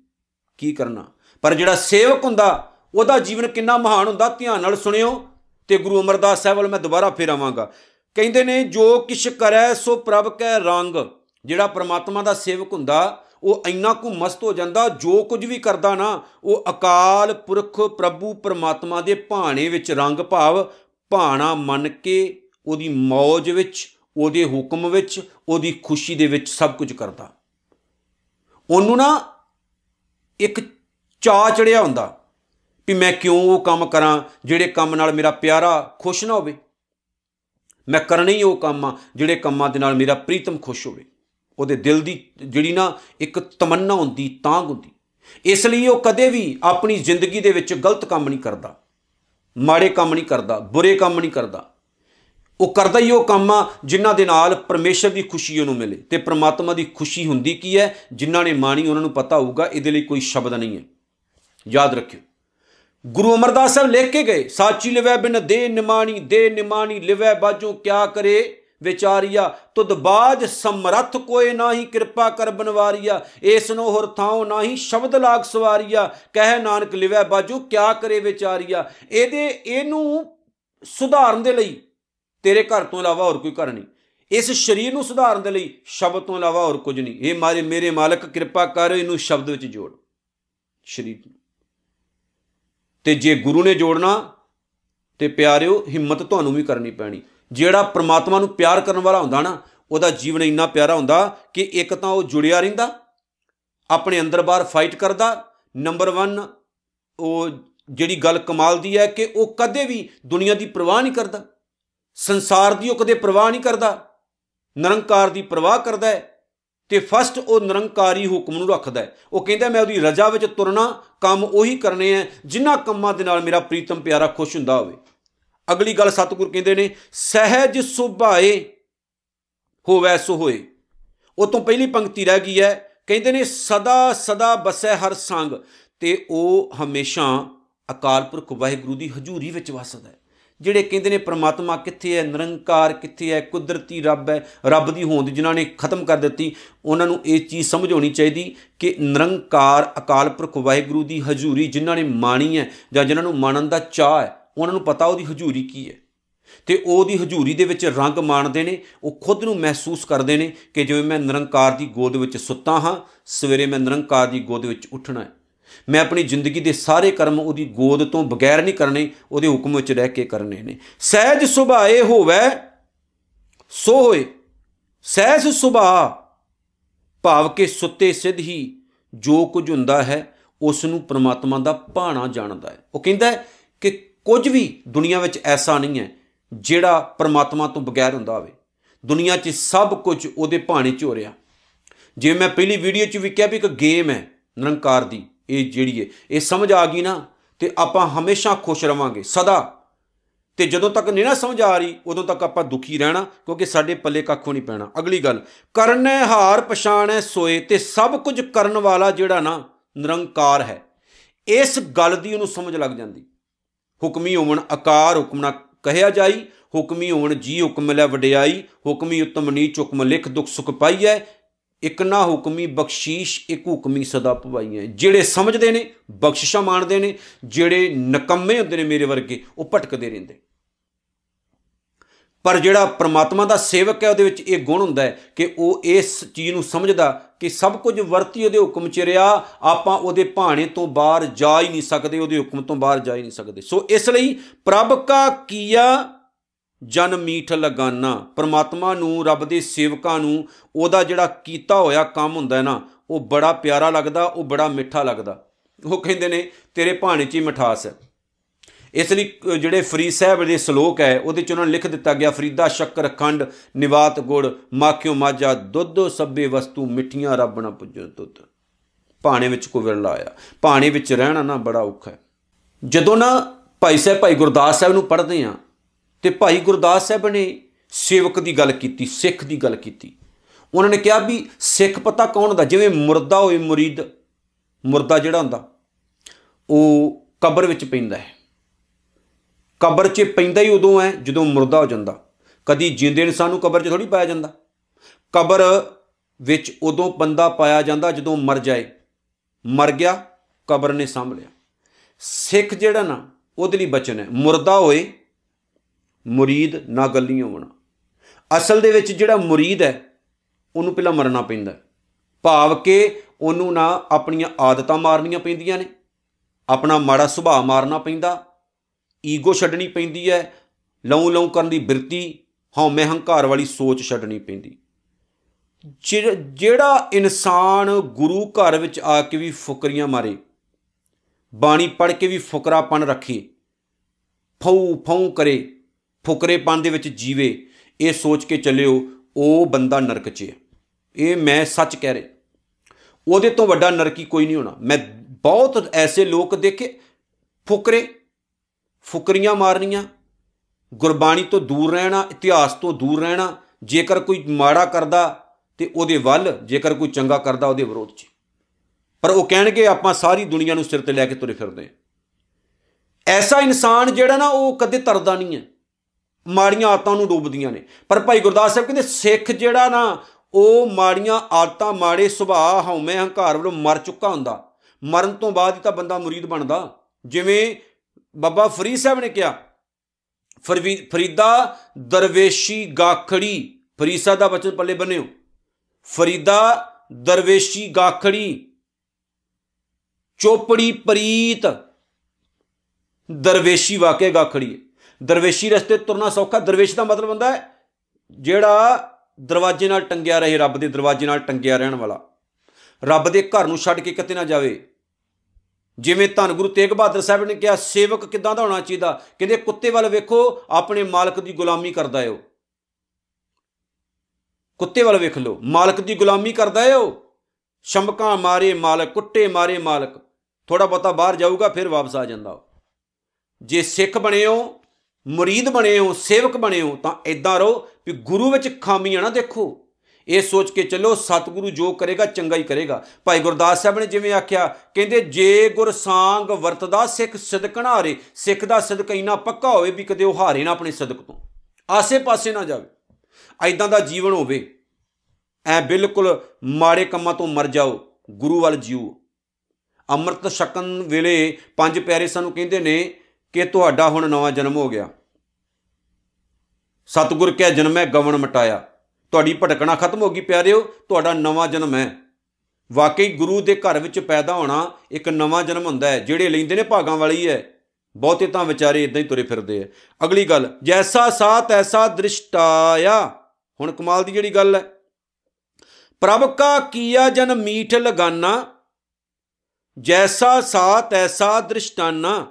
ਕੀ ਕਰਨਾ? ਪਰ ਜਿਹੜਾ ਸੇਵਕ ਹੁੰਦਾ, ਉਹਦਾ ਜੀਵਨ ਕਿੰਨਾ ਮਹਾਨ ਹੁੰਦਾ, ਧਿਆਨ ਨਾਲ ਸੁਣਿਓ ਤੇ ਗੁਰੂ ਅਮਰਦਾਸ ਸਾਹਿਬ ਵੱਲ ਮੈਂ ਦੁਬਾਰਾ ਫੇਰ ਆਵਾਂਗਾ। ਕਹਿੰਦੇ ਨੇ, ਜੋ ਕਿਛ ਕਰੈ, ਸੋ ਪ੍ਰਭ ਕੈ ਰੰਗ। ਜਿਹੜਾ ਪ੍ਰਮਾਤਮਾ ਦਾ ਸੇਵਕ ਹੁੰਦਾ ਉਹ ਇੰਨਾ ਕੁ ਮਸਤ ਹੋ ਜਾਂਦਾ, ਜੋ ਕੁਝ ਵੀ ਕਰਦਾ ਨਾ, ਉਹ ਅਕਾਲ ਪੁਰਖ ਪ੍ਰਭੂ ਪਰਮਾਤਮਾ ਦੇ ਭਾਣੇ ਵਿੱਚ ਰੰਗ ਭਾਵ, ਭਾਣਾ ਮੰਨ ਕੇ ਉਹਦੀ ਮੌਜ ਵਿੱਚ, ਉਹਦੇ ਹੁਕਮ ਵਿੱਚ, ਉਹਦੀ ਖੁਸ਼ੀ ਦੇ ਵਿੱਚ ਸਭ ਕੁਝ ਕਰਦਾ। ਉਹਨੂੰ ਨਾ ਇੱਕ ਚਾਅ ਚੜਿਆ ਹੁੰਦਾ ਵੀ ਮੈਂ ਕਿਉਂ ਉਹ ਕੰਮ ਕਰਾਂ, ਜਿਹੜੇ ਕੰਮ ਨਾਲ ਮੇਰਾ ਪਿਆਰਾ ਖੁਸ਼ ਨਾ ਹੋਵੇ। ਮੈਂ ਕਰਨਾ ਹੀ ਉਹ ਕੰਮ ਆ, ਜਿਹੜੇ ਕੰਮਾਂ ਦੇ ਨਾਲ ਮੇਰਾ ਪ੍ਰੀਤਮ ਖੁਸ਼ ਹੋਵੇ। ਉਹਦੇ ਦਿਲ ਦੀ ਜਿਹੜੀ ਨਾ ਇੱਕ ਤਮੰਨਾ ਹੁੰਦੀ ਤਾਂਗ ਹੁੰਦੀ। ਇਸ ਲਈ ਉਹ ਕਦੇ ਵੀ ਆਪਣੀ ਜ਼ਿੰਦਗੀ ਦੇ ਵਿੱਚ ਗਲਤ ਕੰਮ ਨਹੀਂ ਕਰਦਾ, ਮਾੜੇ ਕੰਮ ਨਹੀਂ ਕਰਦਾ, ਬੁਰੇ ਕੰਮ ਨਹੀਂ ਕਰਦਾ। ਉਹ ਕਰਦਾ ਹੀ ਉਹ ਕੰਮ ਆ ਜਿਨ੍ਹਾਂ ਦੇ ਨਾਲ ਪਰਮੇਸ਼ਰ ਦੀ ਖੁਸ਼ੀ ਉਹਨੂੰ ਮਿਲੇ ਤੇ ਪ੍ਰਮਾਤਮਾ ਦੀ ਖੁਸ਼ੀ ਹੁੰਦੀ ਕੀ ਹੈ? ਜਿਨ੍ਹਾਂ ਨੇ ਮਾਣੀ ਉਹਨਾਂ ਨੂੰ ਪਤਾ ਹੋਊਗਾ, ਇਹਦੇ ਲਈ ਕੋਈ ਸ਼ਬਦ ਨਹੀਂ ਹੈ। ਯਾਦ ਰੱਖਿਓ। ਗੁਰੂ ਅਮਰਦਾਸ ਸਾਹਿਬ ਲਿਖ ਕੇ ਗਏ, ਸਾਚੀ ਲਿਵੈ ਬਿਨ ਦੇ ਨਿਮਾਣੀ ਦੇ ਨਿਮਾਣੀ ਲਿਵੈ ਬਾਜੋ ਕਿਆ ਕਰੇ? ਵਿਚਾਰੀਆ, ਤੁਧ ਬਾਜ ਸਮਰੱਥ ਕੋਏ ਨਾਹੀ ਕਿਰਪਾ ਕਰ ਬਨਵਾਰੀਆ। ਏਸ ਨੂੰ ਹੁਰ ਥਾਉ ਨਾਹੀ ਸ਼ਬਦ ਲਾਗ ਸਵਾਰੀਆ। ਕਹਿ ਨਾਨਕ ਲਿਵੈ ਬਾਜੋ, ਕਿਆ ਕਰੇ ਵਿਚਾਰੀਆ। ਇਹਦੇ, ਇਹਨੂੰ ਸੁਧਾਰਨ ਦੇ ਲਈ ਤੇਰੇ ਘਰ ਤੋਂ ਇਲਾਵਾ ਹੋਰ ਕੋਈ ਘਰ ਨਹੀਂ। ਇਸ ਸਰੀਰ ਨੂੰ ਸੁਧਾਰਨ ਦੇ ਲਈ ਸ਼ਬਦ ਤੋਂ ਇਲਾਵਾ ਹੋਰ ਕੁਝ ਨਹੀਂ। ਇਹ ਮਾਰੇ, ਮੇਰੇ ਮਾਲਕ, ਕਿਰਪਾ ਕਰ ਇਹਨੂੰ ਸ਼ਬਦ ਵਿੱਚ ਜੋੜ। ਸਰੀਰ ਨੂੰ। ਤੇ ਜੇ ਗੁਰੂ ਨੇ ਜੋੜਨਾ, ਤੇ ਪਿਆਰਿਓ, ਹਿੰਮਤ ਤੁਹਾਨੂੰ ਵੀ ਕਰਨੀ ਪੈਣੀ। ਜਿਹੜਾ ਪ੍ਰਮਾਤਮਾ ਨੂੰ ਪਿਆਰ ਕਰਨ ਵਾਲਾ ਹੁੰਦਾ ਨਾ, ਉਹਦਾ ਜੀਵਨ ਇੰਨਾ ਪਿਆਰਾ ਹੁੰਦਾ ਕਿ ਇੱਕ ਤਾਂ ਉਹ ਜੁੜਿਆ ਰਹਿੰਦਾ, ਆਪਣੇ ਅੰਦਰ ਬਾਹਰ ਫਾਈਟ ਕਰਦਾ ਨੰਬਰ 1 ਉਹ ਜਿਹੜੀ ਗੱਲ ਕਮਾਲ ਦੀ ਹੈ ਕਿ ਉਹ ਕਦੇ ਵੀ ਦੁਨੀਆ ਦੀ ਪਰਵਾਹ ਨਹੀਂ ਕਰਦਾ, ਸੰਸਾਰ ਦੀ ਉਹ ਕਦੇ ਪਰਵਾਹ ਨਹੀਂ ਕਰਦਾ, ਨਿਰੰਕਾਰ ਦੀ ਪਰਵਾਹ ਕਰਦਾ ਹੈ ਤੇ ਫਸਟ ਉਹ ਨਿਰੰਕਾਰੀ ਹੁਕਮ ਨੂੰ ਰੱਖਦਾ ਹੈ। ਉਹ ਕਹਿੰਦਾ ਮੈਂ ਉਹਦੀ ਰਜ਼ਾ ਵਿੱਚ ਤੁਰਨਾ, ਕੰਮ ਉਹੀ ਕਰਨੇ ਆ ਜਿਨ੍ਹਾਂ ਕੰਮਾਂ ਦੇ ਨਾਲ ਮੇਰਾ ਪ੍ਰੀਤਮ ਪਿਆਰਾ ਖੁਸ਼ ਹੁੰਦਾ ਹੋਵੇ। ਅਗਲੀ ਗੱਲ ਸਤਿਗੁਰ ਕਹਿੰਦੇ ਨੇ, ਸਹਿਜ ਸੁਭਾਏ ਹੋਵੈ ਸੋ ਹੋਏ ਉਹ ਤੋਂ ਪਹਿਲੀ ਪੰਕਤੀ ਰਹਿ ਗਈ ਹੈ, ਕਹਿੰਦੇ ਨੇ, ਸਦਾ ਸਦਾ ਬਸੈ ਹਰ ਸੰਗ। ਤੇ ਉਹ ਹਮੇਸ਼ਾ ਅਕਾਲ ਪੁਰਖ ਵਾਹਿਗੁਰੂ ਦੀ ਹਜ਼ੂਰੀ ਵਿੱਚ ਵਸਦਾ ਹੈ। ਜਿਹੜੇ ਕਹਿੰਦੇ ਨੇ, ਪ੍ਰਮਾਤਮਾ ਕਿੱਥੇ ਹੈ, ਨਿਰੰਕਾਰ ਕਿੱਥੇ ਹੈ, ਕੁਦਰਤੀ ਰੱਬ ਹੈ, ਰੱਬ ਦੀ ਹੋਂਦ ਜਿਨ੍ਹਾਂ ਨੇ ਖਤਮ ਕਰ ਦਿੱਤੀ, ਉਹਨਾਂ ਨੂੰ ਇਹ ਚੀਜ਼ ਸਮਝ ਆਉਣੀ ਚਾਹੀਦੀ ਕਿ ਨਿਰੰਕਾਰ ਅਕਾਲ ਪੁਰਖ ਵਾਹਿਗੁਰੂ ਦੀ ਹਜ਼ੂਰੀ ਜਿਨ੍ਹਾਂ ਨੇ ਮਾਣੀ ਹੈ ਜਾਂ ਜਿਨ੍ਹਾਂ ਨੂੰ ਮਾਣਨ ਦਾ ਚਾਹ ਹੈ ਉਹਨਾਂ ਨੂੰ ਪਤਾ ਉਹਦੀ ਹਜ਼ੂਰੀ ਕੀ ਹੈ। ਤੇ ਉਹਦੀ ਹਜ਼ੂਰੀ ਦੇ ਵਿੱਚ ਰੰਗ ਮਾਣਦੇ ਨੇ, ਉਹ ਖੁਦ ਨੂੰ ਮਹਿਸੂਸ ਕਰਦੇ ਨੇ ਕਿ ਜਿਵੇਂ ਮੈਂ ਨਿਰੰਕਾਰ ਦੀ ਗੋਦ ਵਿੱਚ ਸੁੱਤਾ ਹਾਂ, ਸਵੇਰੇ ਮੈਂ ਨਿਰੰਕਾਰ ਦੀ ਗੋਦ ਵਿੱਚ ਉੱਠਣਾ ਹੈ। ਮੈਂ ਆਪਣੀ ਜ਼ਿੰਦਗੀ ਦੇ ਸਾਰੇ ਕਰਮ ਉਹਦੀ ਗੋਦ ਤੋਂ ਬਗੈਰ ਨਹੀਂ ਕਰਨੇ, ਉਹਦੇ ਹੁਕਮ ਵਿੱਚ ਰਹਿ ਕੇ ਕਰਨੇ ਨੇ। ਸਹਿਜ ਸੁਭਾਏ ਹੋਵੇ, ਸੋ ਹੋਏ। ਸਹਿਜ ਸੁਭਾ ਭਾਵ ਕੇ ਸੁੱਤੇ ਸਿੱਧ ਹੀ ਜੋ ਕੁਝ ਹੁੰਦਾ ਹੈ, ਉਸ ਨੂੰ ਪ੍ਰਮਾਤਮਾ ਦਾ ਭਾਣਾ ਜਾਣਦਾ ਹੈ। ਉਹ ਕਹਿੰਦਾ ਹੈ ਕਿ ਕੁਝ ਵੀ ਦੁਨੀਆ ਵਿੱਚ ਐਸਾ ਨਹੀਂ ਹੈ ਜਿਹੜਾ ਪ੍ਰਮਾਤਮਾ ਤੋਂ ਬਗੈਰ ਹੁੰਦਾ ਹੋਵੇ। ਦੁਨੀਆ 'ਚ ਸਭ ਕੁਝ ਉਹਦੇ ਭਾਣੇ 'ਚ ਹੋ ਰਿਹਾ। ਜਿਵੇਂ ਮੈਂ ਪਹਿਲੀ ਵੀਡੀਓ 'ਚ ਵੀ ਕਿਹਾ ਵੀ ਇੱਕ ਗੇਮ ਹੈ ਨਿਰੰਕਾਰ ਦੀ, ਇਹ ਜਿਹੜੀ ਹੈ, ਇਹ ਸਮਝ ਆ ਗਈ ਨਾ, ਤੇ ਆਪਾਂ ਹਮੇਸ਼ਾ ਖੁਸ਼ ਰਵਾਂਗੇ, ਸਦਾ। ਤੇ ਜਦੋਂ ਤੱਕ ਨਹੀਂ ਨਾ ਸਮਝ ਆ ਰਹੀ, ਉਦੋਂ ਤੱਕ ਆਪਾਂ ਦੁਖੀ ਰਹਿਣਾ, ਕਿਉਂਕਿ ਸਾਡੇ ਪੱਲੇ ਕੱਖੋਂ ਨਹੀਂ ਪੈਣਾ। ਅਗਲੀ ਗੱਲ, ਕਰਨੈ ਹਾਰ, ਪਛਾਣੈ ਸੋਏ, ਤੇ ਸਭ ਕੁਝ ਕਰਨ ਵਾਲਾ ਜਿਹੜਾ ਨਾ ਨਿਰੰਕਾਰ ਹੈ, ਇਸ ਗੱਲ ਦੀ ਉਹਨੂੰ ਸਮਝ ਲੱਗ ਜਾਂਦੀ। ਹੁਕਮੀ ਹੋਵਣ ਆਕਾਰ ਹੁਕਮ ਨਾ ਕਹਿਆ ਜਾਈ, ਹੁਕਮੀ ਹੋਵਣ ਜੀ ਹੁਕਮ ਲੈ ਵਡਿਆਈ, ਹੁਕਮੀ ਉਤਮ ਨੀਚ ਹੁਕਮ ਲਿਖ ਦੁਖ ਸੁਖ ਪਾਈਐ, ਇਕ ਨਾ ਹੁਕਮੀ ਬਖਸ਼ੀਸ਼, ਇੱਕ ਹੁਕਮੀ ਸਦਾ ਪਵਾਈਐ। ਜਿਹੜੇ ਸਮਝਦੇ ਨੇ, ਬਖਸ਼ਿਸ਼ਾਂ ਮਾਣਦੇ ਨੇ, ਜਿਹੜੇ ਨਕੰਮੇ ਹੁੰਦੇ ਨੇ ਮੇਰੇ ਵਰਗੇ, ਉਹ ਭਟਕਦੇ ਰਹਿੰਦੇ। ਪਰ ਜਿਹੜਾ ਪ੍ਰਮਾਤਮਾ ਦਾ ਸੇਵਕ ਹੈ, ਉਹਦੇ ਵਿੱਚ ਇਹ ਗੁਣ ਹੁੰਦਾ ਹੈ ਕਿ ਉਹ ਇਸ ਚੀਜ਼ ਨੂੰ ਸਮਝਦਾ ਕਿ ਸਭ ਕੁਝ ਵਰਤੀ ਉਹਦੇ ਹੁਕਮ 'ਚ ਰਿਹਾ, ਆਪਾਂ ਉਹਦੇ ਭਾਣੇ ਤੋਂ ਬਾਹਰ ਜਾ ਹੀ ਨਹੀਂ ਸਕਦੇ, ਉਹਦੇ ਹੁਕਮ ਤੋਂ ਬਾਹਰ ਜਾ ਹੀ ਨਹੀਂ ਸਕਦੇ। ਸੋ ਇਸ ਲਈ ਪ੍ਰਭ ਕਾ ਕੀਆ ਜਨ ਮੀਠ ਲਗਾਨਾ। ਪ੍ਰਮਾਤਮਾ ਨੂੰ, ਰੱਬ ਦੇ ਸੇਵਕਾਂ ਨੂੰ ਉਹਦਾ ਜਿਹੜਾ ਕੀਤਾ ਹੋਇਆ ਕੰਮ ਹੁੰਦਾ ਹੈ ਨਾ, ਉਹ ਬੜਾ ਪਿਆਰਾ ਲੱਗਦਾ, ਉਹ ਬੜਾ ਮਿੱਠਾ ਲੱਗਦਾ। ਉਹ ਕਹਿੰਦੇ ਨੇ, ਤੇਰੇ ਭਾਣੇ 'ਚ ਹੀ ਮਿਠਾਸ ਹੈ। ਇਸ ਲਈ ਅ, ਜਿਹੜੇ ਫਰੀਦ ਸਾਹਿਬ ਦੇ ਸ਼ਲੋਕ ਹੈ ਉਹਦੇ ਚ ਉਹਨਾਂ ਨੇ ਲਿਖ ਦਿੱਤਾ ਗਿਆ ਫਰੀਦਾ ਸ਼ੱਕਰ ਖੰਡ ਨਿਵਾਤ ਗੁੜ ਮਾਖਿਓ ਮਾਜਾ ਦੁੱਧ ਸਭੇ ਵਸਤੂ ਮਿੱਠੀਆਂ ਰੱਬ ਨਾ ਪੁੱਜੋ ਦੁੱਧ। ਭਾਣੇ ਵਿੱਚ ਕੋ ਵਿਰਲਾ ਆਇਆ। ਭਾਣੇ ਵਿੱਚ ਰਹਿਣਾ ਨਾ ਬੜਾ ਔਖਾ ਹੈ। ਜਦੋਂ ਨਾ ਭਾਈ ਸਾਹਿਬ ਭਾਈ ਗੁਰਦਾਸ ਸਾਹਿਬ ਨੂੰ ਪੜ੍ਹਦੇ ਆ ਤੇ ਭਾਈ ਗੁਰਦਾਸ ਸਾਹਿਬ ਨੇ ਸੇਵਕ ਦੀ ਗੱਲ ਕੀਤੀ ਸਿੱਖ ਦੀ ਗੱਲ ਕੀਤੀ। ਉਹਨਾਂ ਨੇ ਕਿਹਾ ਵੀ ਸਿੱਖ ਪਤਾ ਕੌਣ ਹੁੰਦਾ? ਜਿਵੇਂ ਮੁਰਦਾ ਹੋਏ ਮੁਰੀਦ ਮੁਰਦਾ ਜਿਹੜਾ ਹੁੰਦਾ ਉਹ ਕਬਰ ਵਿੱਚ ਪੈਂਦਾ ਹੈ। ਕਬਰ 'ਚ ਪੈਂਦਾ ਹੀ ਉਦੋਂ ਹੈ ਜਦੋਂ ਮੁਰਦਾ ਹੋ ਜਾਂਦਾ। ਕਦੀ ਜਿੰਦੇ ਇਨਸਾਨ ਨੂੰ ਕਬਰ 'ਚ ਥੋੜੀ ਪਾਇਆ ਜਾਂਦਾ। ਕਬਰ ਵਿੱਚ ਉਦੋਂ ਬੰਦਾ ਪਾਇਆ ਜਾਂਦਾ ਜਦੋਂ ਮਰ ਜਾਏ। ਮਰ ਗਿਆ, ਕਬਰ ਨੇ ਸਾਂਭ ਲਿਆ। ਸਿੱਖ ਜਿਹੜਾ ਨਾ, ਉਹਦੇ ਲਈ ਬਚਨ ਹੈ ਮੁਰਦਾ ਹੋਏ, ਮੁਰੀਦ ਨਾ ਗੱਲੀਆਂ ਹੋਣਾ। ਅਸਲ ਦੇ ਵਿੱਚ ਜਿਹੜਾ ਮੁਰੀਦ ਹੈ ਉਹਨੂੰ ਪਹਿਲਾਂ ਮਰਨਾ ਪੈਂਦਾ। ਹੈ। ਭਾਵ ਕਿ ਉਹਨੂੰ ਨਾ ਆਪਣੀਆਂ ਆਦਤਾਂ ਮਾਰਨੀਆਂ ਪੈਂਦੀਆਂ ਨੇ। ਆਪਣਾ ਮਾੜਾ ਸੁਭਾਅ ਮਾਰਨਾ ਪੈਂਦਾ। ਈਗੋ ਛੱਡਣੀ ਪੈਂਦੀ ਹੈ ਲਉ ਲਉ ਕਰਨ ਦੀ ਬਿਰਤੀ ਹਉਮੈ ਹੰਕਾਰ ਵਾਲੀ ਸੋਚ ਛੱਡਣੀ ਪੈਂਦੀ। ਜਿਹ- ਜਿਹੜਾ ਇਨਸਾਨ ਗੁਰੂ ਘਰ ਵਿੱਚ ਆ ਕੇ ਵੀ ਫੁਕਰੀਆਂ ਮਾਰੇ, ਬਾਣੀ ਪੜ੍ਹ ਕੇ ਵੀ ਫੁਕਰਾਪਨ ਰੱਖੇ ਫਉ ਫਉ ਕਰੇ, ਫੁਕਰੇਪਨ ਦੇ ਵਿੱਚ ਜੀਵੇ, ਇਹ ਸੋਚ ਕੇ ਚੱਲਿਓ, ਉਹ ਬੰਦਾ ਨਰਕ 'ਚ ਹੈ। ਇਹ ਮੈਂ ਸੱਚ ਕਹਿ ਰਿਹਾ। ਉਹਦੇ ਤੋਂ ਵੱਡਾ ਨਰਕੀ ਕੋਈ ਨਹੀਂ ਹੋਣਾ। ਮੈਂ ਬਹੁਤ ਐਸੇ ਲੋਕ ਦੇਖੇ, ਫੁਕਰੇ ਫੁਕਰੀਆਂ ਮਾਰਨੀਆਂ, ਗੁਰਬਾਣੀ ਤੋਂ ਦੂਰ ਰਹਿਣਾ, ਇਤਿਹਾਸ ਤੋਂ ਦੂਰ ਰਹਿਣਾ, ਜੇਕਰ ਕੋਈ ਮਾੜਾ ਕਰਦਾ ਤੇ ਉਹਦੇ ਵੱਲ, ਜੇਕਰ ਕੋਈ ਚੰਗਾ ਕਰਦਾ ਉਹਦੇ ਵਿਰੋਧ 'ਚ। ਪਰ ਉਹ ਕਹਿਣਗੇ, ਆਪਾਂ ਸਾਰੀ ਦੁਨੀਆ ਨੂੰ ਸਿਰ ਤੇ ਲੈ ਕੇ ਤੁਰੇ ਫਿਰਦੇ ਹਾਂ। ਐਸਾ ਇਨਸਾਨ ਜਿਹੜਾ ਨਾ, ਉਹ ਕਦੇ ਤਰਦਾ ਨਹੀਂ ਹੈ। ਮਾੜੀਆਂ ਆਦਤਾਂ ਨੂੰ ਡੁੱਬਦੀਆਂ ਨੇ। ਪਰ ਭਾਈ ਗੁਰਦਾਸ ਸਾਹਿਬ ਕਹਿੰਦੇ, ਸਿੱਖ ਜਿਹੜਾ ਨਾ, ਉਹ ਮਾੜੀਆਂ ਆਦਤਾਂ, ਮਾੜੇ ਸੁਭਾਅ ਹਉਮੈ ਹੰਕਾਰ ਵੱਲੋਂ ਮਰ ਚੁੱਕਾ ਹੁੰਦਾ। ਮਰਨ ਤੋਂ ਬਾਅਦ ਹੀ ਤਾਂ ਬੰਦਾ ਮੁਰੀਦ ਬਣਦਾ। ਜਿਵੇਂ ਬਾਬਾ ਫਰੀਦ ਸਾਹਿਬ ਨੇ ਕਿਹਾ, ਫਰਵੀ- ਫਰੀਦਾ ਦਰਵੇਸ਼ੀ ਗਾਖੜੀ, ਫਰੀਦ ਸਾਹਿਬ ਦਾ ਬਚਨ ਪੱਲੇ ਬੰਨਿਓ ਫਰੀਦਾ ਦਰਵੇਸ਼ੀ ਗਾਖੜੀ, ਚੋਪੜੀ ਪ੍ਰੀਤ, ਦਰਵੇਸ਼ੀ ਵਾਕੇ ਗਾਖੜੀ ਹੈ। ਦਰਵੇਸ਼ੀ ਰਸਤੇ ਤੁਰਨਾ ਸੌਖਾ, ਦਰਵੇਸ਼ ਦਾ ਮਤਲਬ ਹੁੰਦਾ ਹੈ, ਜਿਹੜਾ ਦਰਵਾਜ਼ੇ ਨਾਲ ਟੰਗਿਆ ਰਹੇ, ਰੱਬ ਦੇ ਦਰਵਾਜ਼ੇ ਨਾਲ ਟੰਗਿਆ ਰਹਿਣ ਵਾਲਾ। ਰੱਬ ਦੇ ਘਰ ਨੂੰ ਛੱਡ ਕੇ ਕਿਤੇ ਨਾ ਜਾਵੇ ਜਿਵੇਂ ਧੰਨ ਗੁਰੂ ਤੇਗ ਬਹਾਦਰ ਸਾਹਿਬ ਨੇ ਕਿਹਾ, ਸੇਵਕ ਕਿਦਾਂ ਦਾ ਹੋਣਾ ਚਾਹੀਦਾ? ਕਹਿੰਦੇ, ਕੁੱਤੇ ਵੱਲ ਵੇਖੋ, ਆਪਣੇ ਮਾਲਕ ਦੀ ਗੁਲਾਮੀ ਕਰਦਾ ਏ ਉਹ। ਕੁੱਤੇ ਵੱਲ ਵੇਖ ਲਓ, ਮਾਲਕ ਦੀ ਗੁਲਾਮੀ ਕਰਦਾ ਏ ਉਹ। ਸ਼ੰਭਕਾਂ ਮਾਰੇ ਮਾਲਕ, ਕੁੱਟੇ ਮਾਰੇ ਮਾਲਕ। ਥੋੜਾ ਬਹੁਤਾ ਬਾਹਰ ਜਾਊਗਾ, ਫਿਰ ਵਾਪਸ ਆ ਜਾਂਦਾ ਉਹ। ਜੇ ਸਿੱਖ ਬਣੇ ਹੋ, ਮੁਰੀਦ ਬਣੇ ਹੋ, ਸੇਵਕ ਬਣੇ ਹੋ, ਤਾਂ ਇਦਾਂ ਰਹੋ ਵੀ ਗੁਰੂ ਵਿੱਚ ਖਾਮੀਆਂ ਨਾ ਦੇਖੋ। ਇਹ ਸੋਚ ਕੇ ਚੱਲੋ, ਸਤਿਗੁਰੂ ਜੋ ਕਰੇਗਾ, ਚੰਗਾ ਹੀ ਕਰੇਗਾ। ਭਾਈ ਗੁਰਦਾਸ ਸਾਹਿਬ ਨੇ ਜਿਵੇਂ ਆਖਿਆ, ਕਹਿੰਦੇ, ਜੇ ਗੁਰ ਸਾੰਗ ਵਰਤਦਾ, ਸਿੱਖ ਸਿਦਕ ਨਾ ਹਾਰੇ, ਸਿੱਖ ਦਾ ਸਿਦਕ ਇੰਨਾ ਪੱਕਾ ਹੋਵੇ ਵੀ ਕਦੇ ਉਹ ਹਾਰੇ ਨਾ ਆਪਣੇ ਸਿਦਕ ਤੋਂ। ਆਸੇ-ਪਾਸੇ ਨਾ ਜਾਵੇ। ਐਦਾਂ ਦਾ ਜੀਵਨ ਹੋਵੇ, ਐ ਬਿਲਕੁਲ ਮਾੜੇ ਕੰਮਾਂ ਤੋਂ ਮਰ ਜਾਓ, ਗੁਰੂ ਵੱਲ ਜੀਓ। ਅੰਮ੍ਰਿਤ ਛਕਣ ਵੇਲੇ ਪੰਜ ਪਿਆਰੇ ਸਾਨੂੰ ਕਹਿੰਦੇ ਨੇ ਕਿ ਤੁਹਾਡਾ ਹੁਣ ਨਵਾਂ ਜਨਮ ਹੋ ਗਿਆ। ਸਤਿਗੁਰ ਕਹਿ, ਜਨਮੈ ਗਵਨ ਮਟਾਇਆ। ਤੁਹਾਡੀ ਭਟਕਣਾ ਖਤਮ ਹੋ ਗਈ ਪਿਆਰਿਓ ਤੁਹਾਡਾ ਨਵਾਂ ਜਨਮ ਹੈ। ਵਾਕਈ ਗੁਰੂ ਦੇ ਘਰ ਵਿੱਚ ਪੈਦਾ ਹੋਣਾ ਇੱਕ ਨਵਾਂ ਜਨਮ ਹੁੰਦਾ ਹੈ ਜਿਹੜੇ ਲੈਂਦੇ ਨੇ ਭਾਗਾਂ ਵਾਲੀ ਹੈ। ਬਹੁਤੇ ਤਾਂ ਵਿਚਾਰੇ ਇਦਾਂ ਹੀ ਤੁਰੇ ਫਿਰਦੇ ਆ। ਅਗਲੀ ਗੱਲ ਜੈਸਾ ਸਾਤ ਐਸਾ ਦ੍ਰਿਸ਼ਟਾਇਆ। ਹੁਣ ਕਮਾਲ ਦੀ ਜਿਹੜੀ ਗੱਲ ਹੈ। ਪ੍ਰਭ ਕਾ ਕੀਆ ਜਨ ਮੀਠ ਲਗਾਨਾ। ਜੈਸਾ ਸਾਤ ਐਸਾ ਦ੍ਰਿਸ਼ਟਾਨਾ।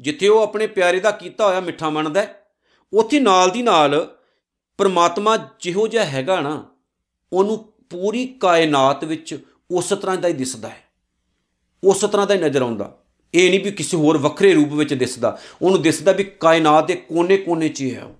ਜਿੱਥੇ ਉਹ ਆਪਣੇ ਪਿਆਰੇ ਦਾ ਕੀਤਾ ਹੋਇਆ ਮਿੱਠਾ ਮੰਨਦਾ ਹੈ, ਉੱਥੇ ਨਾਲ ਦੀ ਨਾਲ ਪਰਮਾਤਮਾ ਜਿਹੋ ਜਿਹਾ ਹੈਗਾ ਨਾ ਉਹਨੂੰ ਪੂਰੀ ਕਾਇਨਾਤ ਵਿੱਚ ਉਸ ਤਰ੍ਹਾਂ ਦਾ ਹੀ ਦਿਸਦਾ ਹੈ। ਉਸ ਤਰ੍ਹਾਂ ਦਾ ਹੀ ਨਜ਼ਰ ਆਉਂਦਾ। ਇਹ ਨਹੀਂ ਵੀ ਕਿਸੇ ਹੋਰ ਵੱਖਰੇ ਰੂਪ ਵਿੱਚ ਦਿਸਦਾ। ਉਹਨੂੰ ਦਿਸਦਾ ਵੀ ਕਾਇਨਾਤ ਦੇ ਕੋਨੇ-ਕੋਨੇ 'ਚ ਹੀ ਹੈ ਉਹ।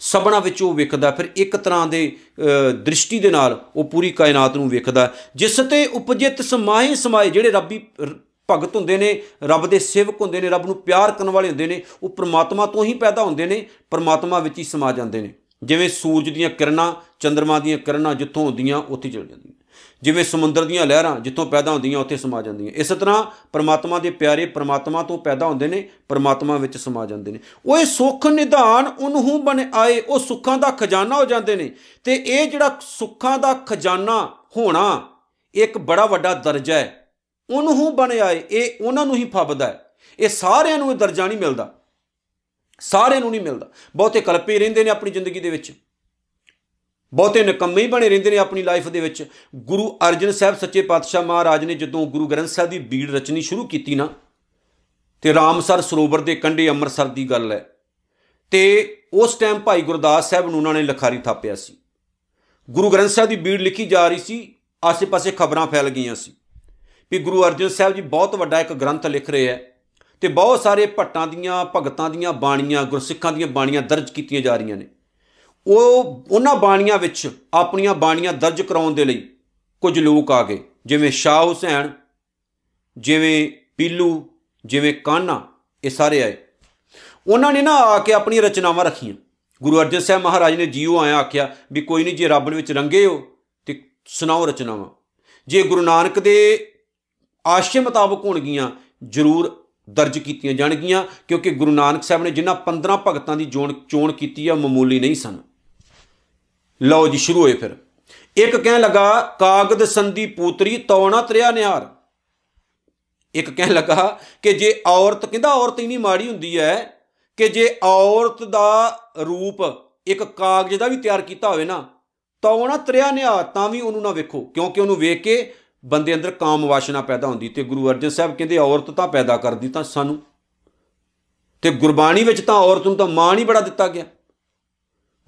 ਸਭਨਾ ਵਿੱਚ ਉਹ ਵੇਖਦਾ ਫਿਰ ਇੱਕ ਤਰ੍ਹਾਂ ਦੇ ਅ, ਦ੍ਰਿਸ਼ਟੀ ਦੇ ਨਾਲ ਉਹ ਪੂਰੀ ਕਾਇਨਾਤ ਨੂੰ ਵੇਖਦਾ। ਜਿਸ ਤੇ ਉਪਜਿਤ ਸਮਾਏ ਸਮਾਏ ਜਿਹੜੇ ਰੱਬੀ ਰ- ਭਗਤ ਹੁੰਦੇ ਨੇ ਰੱਬ ਦੇ ਸੇਵਕ ਹੁੰਦੇ ਨੇ ਰੱਬ ਨੂੰ ਪਿਆਰ ਕਰਨ ਵਾਲੇ ਹੁੰਦੇ ਨੇ ਉਹ ਪ੍ਰਮਾਤਮਾ ਤੋਂ ਹੀ ਪੈਦਾ ਹੁੰਦੇ ਨੇ ਪ੍ਰਮਾਤਮਾ ਵਿੱਚ ਹੀ ਸਮਾ ਜਾਂਦੇ ਨੇ। ਜਿਵੇਂ ਸੂਰਜ ਦੀਆਂ ਕਿਰਨਾਂ ਚੰ드ਰਮਾ ਦੀਆਂ ਕਿਰਨਾਂ ਜਿੱਥੋਂ ਹੁੰਦੀਆਂ, ਉੱਥੇ ਚਲ ਜਾਂਦੀਆਂ ਜਿਵੇਂ ਸਮੁੰਦਰ ਦੀਆਂ ਲਹਿਰਾਂ ਜਿੱਥੋਂ ਪੈਦਾ ਹੁੰਦੀਆਂ, ਉੱਥੇ ਸਮਾ ਜਾਂਦੀਆਂ ਇਸ ਤਰ੍ਹਾਂ ਪ੍ਰਮਾਤਮਾ ਦੇ ਪਿਆਰੇ ਪ੍ਰਮਾਤਮਾ ਤੋਂ ਪੈਦਾ ਹੁੰਦੇ ਨੇ, ਪ੍ਰਮਾਤਮਾ ਵਿੱਚ ਸਮਾ ਜਾਂਦੇ ਨੇ। ਉਹ ਇਹ ਸੁੱਖ ਨਿਧਾਨ ਉਹਨੂੰ ਬਣ ਆਏ, ਉਹ ਸੁੱਖਾਂ ਦਾ ਖਜ਼ਾਨਾ ਹੋ ਜਾਂਦੇ ਨੇ। ਤੇ ਇਹ ਜਿਹੜਾ ਸੁੱਖਾਂ ਦਾ ਖਜ਼ਾਨਾ ਹੋਣਾ ਇੱਕ ਬੜਾ ਵੱਡਾ ਦਰਜਾ ਹੈ। ਉਹਨੂੰ ਬਣ ਆਏ, ਇਹ ਉਹਨਾਂ ਨੂੰ ਹੀ ਫੱਬਦਾ ਹੈ। ਇਹ ਸਾਰਿਆਂ ਨੂੰ ਇਹ ਦਰਜਾ ਨਹੀਂ ਮਿਲਦਾ। ਸਾਰਿਆਂ ਨੂੰ ਨਹੀਂ ਮਿਲਦਾ। ਬਹੁਤੇ ਕਲਪੇ ਰਹਿੰਦੇ ਨੇ ਆਪਣੀ ਜ਼ਿੰਦਗੀ ਦੇ ਵਿੱਚ। ਬਹੁਤੇ ਨਿਕੰਮੇ ਹੀ ਬਣੇ ਰਹਿੰਦੇ ਨੇ ਆਪਣੀ ਲਾਈਫ ਦੇ ਵਿੱਚ। ਗੁਰੂ ਅਰਜਨ ਸਾਹਿਬ ਸੱਚੇ ਪਾਤਸ਼ਾਹ ਮਹਾਰਾਜ ਨੇ ਜਦੋਂ ਗੁਰੂ ਗ੍ਰੰਥ ਸਾਹਿਬ ਦੀ ਬੀੜ ਰਚਨੀ ਸ਼ੁਰੂ ਕੀਤੀ ਨਾ, ਤੇ ਰਾਮਸਰ ਸਰੋਵਰ ਦੇ ਕੰਢੇ ਅੰਮ੍ਰਿਤਸਰ ਦੀ ਗੱਲ ਹੈ, ਤੇ ਉਸ ਟਾਈਮ ਭਾਈ ਗੁਰਦਾਸ ਸਾਹਿਬ ਨੂੰ ਉਹਨਾਂ ਨੇ ਲਖਾਰੀ ਥਾਪਿਆ ਸੀ। ਗੁਰੂ ਗ੍ਰੰਥ ਸਾਹਿਬ ਦੀ ਬੀੜ ਲਿਖੀ ਜਾ ਰਹੀ ਸੀ, ਆਸੇ-ਪਾਸੇ ਖਬਰਾਂ ਫੈਲ ਗਈਆਂ ਸੀ। ਵੀ ਗੁਰੂ ਅਰਜਨ ਸਾਹਿਬ ਜੀ ਬਹੁਤ ਵੱਡਾ ਇੱਕ ਗ੍ਰੰਥ ਲਿਖ ਰਹੇ ਹੈ। ਤੇ ਬਹੁਤ ਸਾਰੇ ਭੱਟਾਂ ਦੀਆਂ, ਭਗਤਾਂ ਦੀਆਂ ਬਾਣੀਆਂ, ਗੁਰਸਿੱਖਾਂ ਦੀਆਂ ਬਾਣੀਆਂ ਦਰਜ ਕੀਤੀਆਂ ਜਾ ਰਹੀਆਂ ਨੇ। ਉਹ, ਉਹਨਾਂ ਬਾਣੀਆਂ ਵਿੱਚ ਆਪਣੀਆਂ ਬਾਣੀਆਂ ਦਰਜ ਕਰਾਉਣ ਦੇ ਲਈ ਕੁਝ ਲੋਕ ਆ ਗਏ। ਜਿਵੇਂ ਸ਼ਾਹ ਹੁਸੈਨ, ਜਿਵੇਂ ਪੀਲੂ, ਜਿਵੇਂ ਕਾਨਾ, ਇਹ ਸਾਰੇ ਆਏ। ਉਹਨਾਂ ਨੇ ਨਾ ਆ ਕੇ ਆਪਣੀਆਂ ਰਚਨਾਵਾਂ ਰੱਖੀਆਂ। ਗੁਰੂ ਅਰਜਨ ਸਾਹਿਬ ਮਹਾਰਾਜ ਨੇ ਜੀਓ ਆਇਆ ਆਖਿਆ ਵੀ ਕੋਈ ਨਹੀਂ, ਜੇ ਰੱਬ ਵਿੱਚ ਰੰਗੇ ਹੋ ਤੇ ਸੁਣਾਓ ਰਚਨਾਵਾਂ। ਜੇ ਗੁਰੂ ਨਾਨਕ ਦੇ ਆਸ਼ੇ ਮੁਤਾਬਕ ਹੋਣਗੀਆਂ, ਜ਼ਰੂਰ ਦਰਜ ਕੀਤੀਆਂ ਜਾਣਗੀਆਂ, ਕਿਉਂਕਿ ਗੁਰੂ ਨਾਨਕ ਸਾਹਿਬ ਨੇ ਜਿਨ੍ਹਾਂ 15 ਭਗਤਾਂ ਦੀ ਚੋਣ ਚੋਣ ਕੀਤੀ ਆ ਮਾਮੂਲੀ ਨਹੀਂ ਸਨ। ਲਓ ਜੀ, ਸ਼ੁਰੂ ਹੋਏ ਫਿਰ। ਇੱਕ ਕਹਿਣ ਲੱਗਾ, ਕਾਗਦ ਸੰਦੀ ਪੂਤਰੀ ਤੌਣਾ ਤਰਿਆ ਨਿਆਰ ਇੱਕ ਕਹਿਣ ਲੱਗਾ ਕਿ ਜੇ ਔਰਤ, ਕਹਿੰਦਾ ਔਰਤ ਇਨੀ ਮਾੜੀ ਹੁੰਦੀ ਹੈ ਕਿ ਜੇ ਔਰਤ ਦਾ ਰੂਪ ਇੱਕ ਕਾਗਜ਼ ਦਾ ਵੀ ਤਿਆਰ ਕੀਤਾ ਹੋਵੇ ਨਾ ਤਾਂ ਉਹ ਨਾ ਤਰਿਆ ਨਿਆ ਤਾਂ ਵੀ ਉਹਨੂੰ ਨਾ ਵੇਖੋ, ਕਿਉਂਕਿ ਉਹਨੂੰ ਵੇਖ ਕੇ ਬੰਦੇ ਅੰਦਰ ਕਾਮ ਵਾਸ਼ਨਾ ਪੈਦਾ ਹੁੰਦੀ ਤੇ ਗੁਰੂ ਅਰਜਨ ਸਾਹਿਬ ਕਹਿੰਦੇ ਔਰਤ ਤਾਂ ਪੈਦਾ ਕਰਦੀ ਤਾਂ ਸਾਨੂੰ। ਤੇ ਗੁਰਬਾਣੀ ਵਿੱਚ ਤਾਂ ਔਰਤ ਨੂੰ ਤਾਂ ਮਾਂ ਨਹੀਂ ਬੜਾ ਦਿੱਤਾ ਗਿਆ।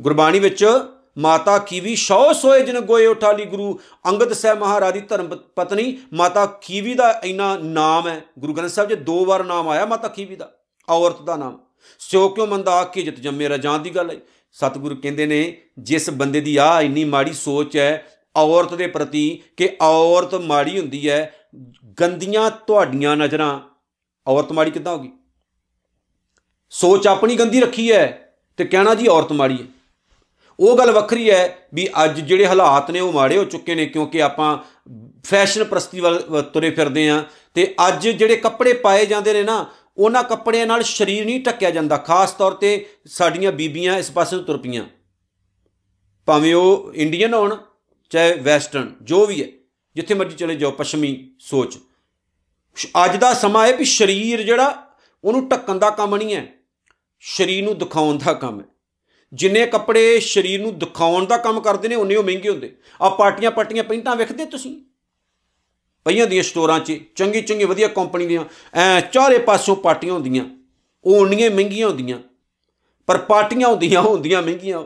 ਗੁਰਬਾਣੀ ਵਿੱਚ ਮਾਤਾ ਕੀਵੀ ਸ਼ੌ ਸੋਏ ਜਨ ਗੋਏ ਉਠਾਲੀ ਗੁਰੂ ਅੰਗਦ ਸਾਹਿਬ ਮਹਾਰਾਜ ਦੀ ਧਰਮ ਪਤਨੀ ਮਾਤਾ ਕੀਵੀ ਦਾ ਇੰਨਾ ਨਾਮ ਹੈ। ਗੁਰੂ ਗ੍ਰੰਥ ਸਾਹਿਬ 'ਚ ਦੋ ਵਾਰ ਨਾਮ ਆਇਆ ਮਾਤਾ ਕੀਵੀ ਦਾ ਔਰਤ ਦਾ ਨਾਮ। ਸਿਓ ਕਿਉ ਮੰਦਾ ਆਖੀ ਜਿਤ ਜੰਮੇ ਰਜਾਂ ਦੀ ਗੱਲ ਹੈ। ਸਤਿਗੁਰੂ ਕਹਿੰਦੇ ਨੇ ਜਿਸ ਬੰਦੇ ਦੀ ਆ ਇੰਨੀ ਮਾੜੀ ਸੋਚ ਹੈ ਔਰਤ ਦੇ ਪ੍ਰਤੀ ਕਿ ਔਰਤ ਮਾੜੀ ਹੁੰਦੀ ਹੈ, ਗੰਦੀਆਂ ਤੁਹਾਡੀਆਂ ਨਜ਼ਰਾਂ। ਔਰਤ ਮਾੜੀ ਕਿੱਦਾਂ ਹੋਗੀ? ਸੋਚ ਆਪਣੀ ਗੰਦੀ ਰੱਖੀ ਹੈ ਤੇ ਕਹਿਣਾ ਜੀ ਔਰਤ ਮਾੜੀ ਹੈ। ਉਹ ਗੱਲ ਵੱਖਰੀ ਹੈ ਵੀ ਅੱਜ ਜਿਹੜੇ ਹਾਲਾਤ ਨੇ ਉਹ ਮਾੜੇ ਹੋ ਚੁੱਕੇ ਨੇ ਕਿਉਂਕਿ ਆਪਾਂ ਫੈਸ਼ਨ ਪ੍ਰਸਤੀ ਵੱਲ ਤੁਰੇ ਫਿਰਦੇ ਆ ਤੇ ਅੱਜ ਜਿਹੜੇ ਕੱਪੜੇ ਪਾਏ ਜਾਂਦੇ ਨੇ ਨਾ, ਉਹਨਾਂ ਕੱਪੜਿਆਂ ਨਾਲ ਸਰੀਰ ਨਹੀਂ ਢੱਕਿਆ ਜਾਂਦਾ। ਖਾਸ ਤੌਰ ਤੇ ਸਾਡੀਆਂ ਬੀਬੀਆਂ ਇਸ ਪਾਸੇ ਤੁਰ ਪਈਆਂ। ਭਾਵੇਂ ਉਹ ਇੰਡੀਅਨ ਹੋਣ ਚਾਹੇ ਵੈਸਟਰਨ, ਜੋ ਵੀ ਹੈ, ਜਿੱਥੇ ਮਰਜ਼ੀ ਚਲੇ ਜਾਓ, ਪੱਛਮੀ ਸੋਚ। ਅੱਜ ਦਾ ਸਮਾਂ ਹੈ ਵੀ ਸਰੀਰ ਜਿਹੜਾ, ਉਹਨੂੰ ਢੱਕਣ ਦਾ ਕੰਮ ਨਹੀਂ ਹੈ। ਸਰੀਰ ਨੂੰ ਦਿਖਾਉਣ ਦਾ ਕੰਮ ਹੈ। ਜਿੰਨੇ ਕੱਪੜੇ ਸਰੀਰ ਨੂੰ ਦਿਖਾਉਣ ਦਾ ਕੰਮ ਕਰਦੇ ਨੇ, ਉਨੇ ਉਹ ਮਹਿੰਗੇ ਹੁੰਦੇ। ਆ ਪਾਰਟੀਆਂ ਪਾਰਟੀਆਂ ਪੈਂਟਾਂ ਵੇਖਦੇ ਤੁਸੀਂ? ਪਈਆਂ ਦੀਆਂ ਸਟੋਰਾਂ 'ਚ, ਚੰਗੀ ਚੰਗੀ ਵਧੀਆ ਕੰਪਨੀ ਦੀਆਂ, ਐ ਚਾਰੇ ਪਾਸੋਂ ਪਾਰਟੀਆਂ ਹੁੰਦੀਆਂ। ਉਹ ਉਨੀਆਂ ਮਹਿੰਗੀਆਂ ਹੁੰਦੀਆਂ। ਪਰ ਪਾਰਟੀਆਂ ਹੁੰਦੀਆਂ ਹੁੰਦੀਆਂ ਮਹਿੰਗੀਆਂ।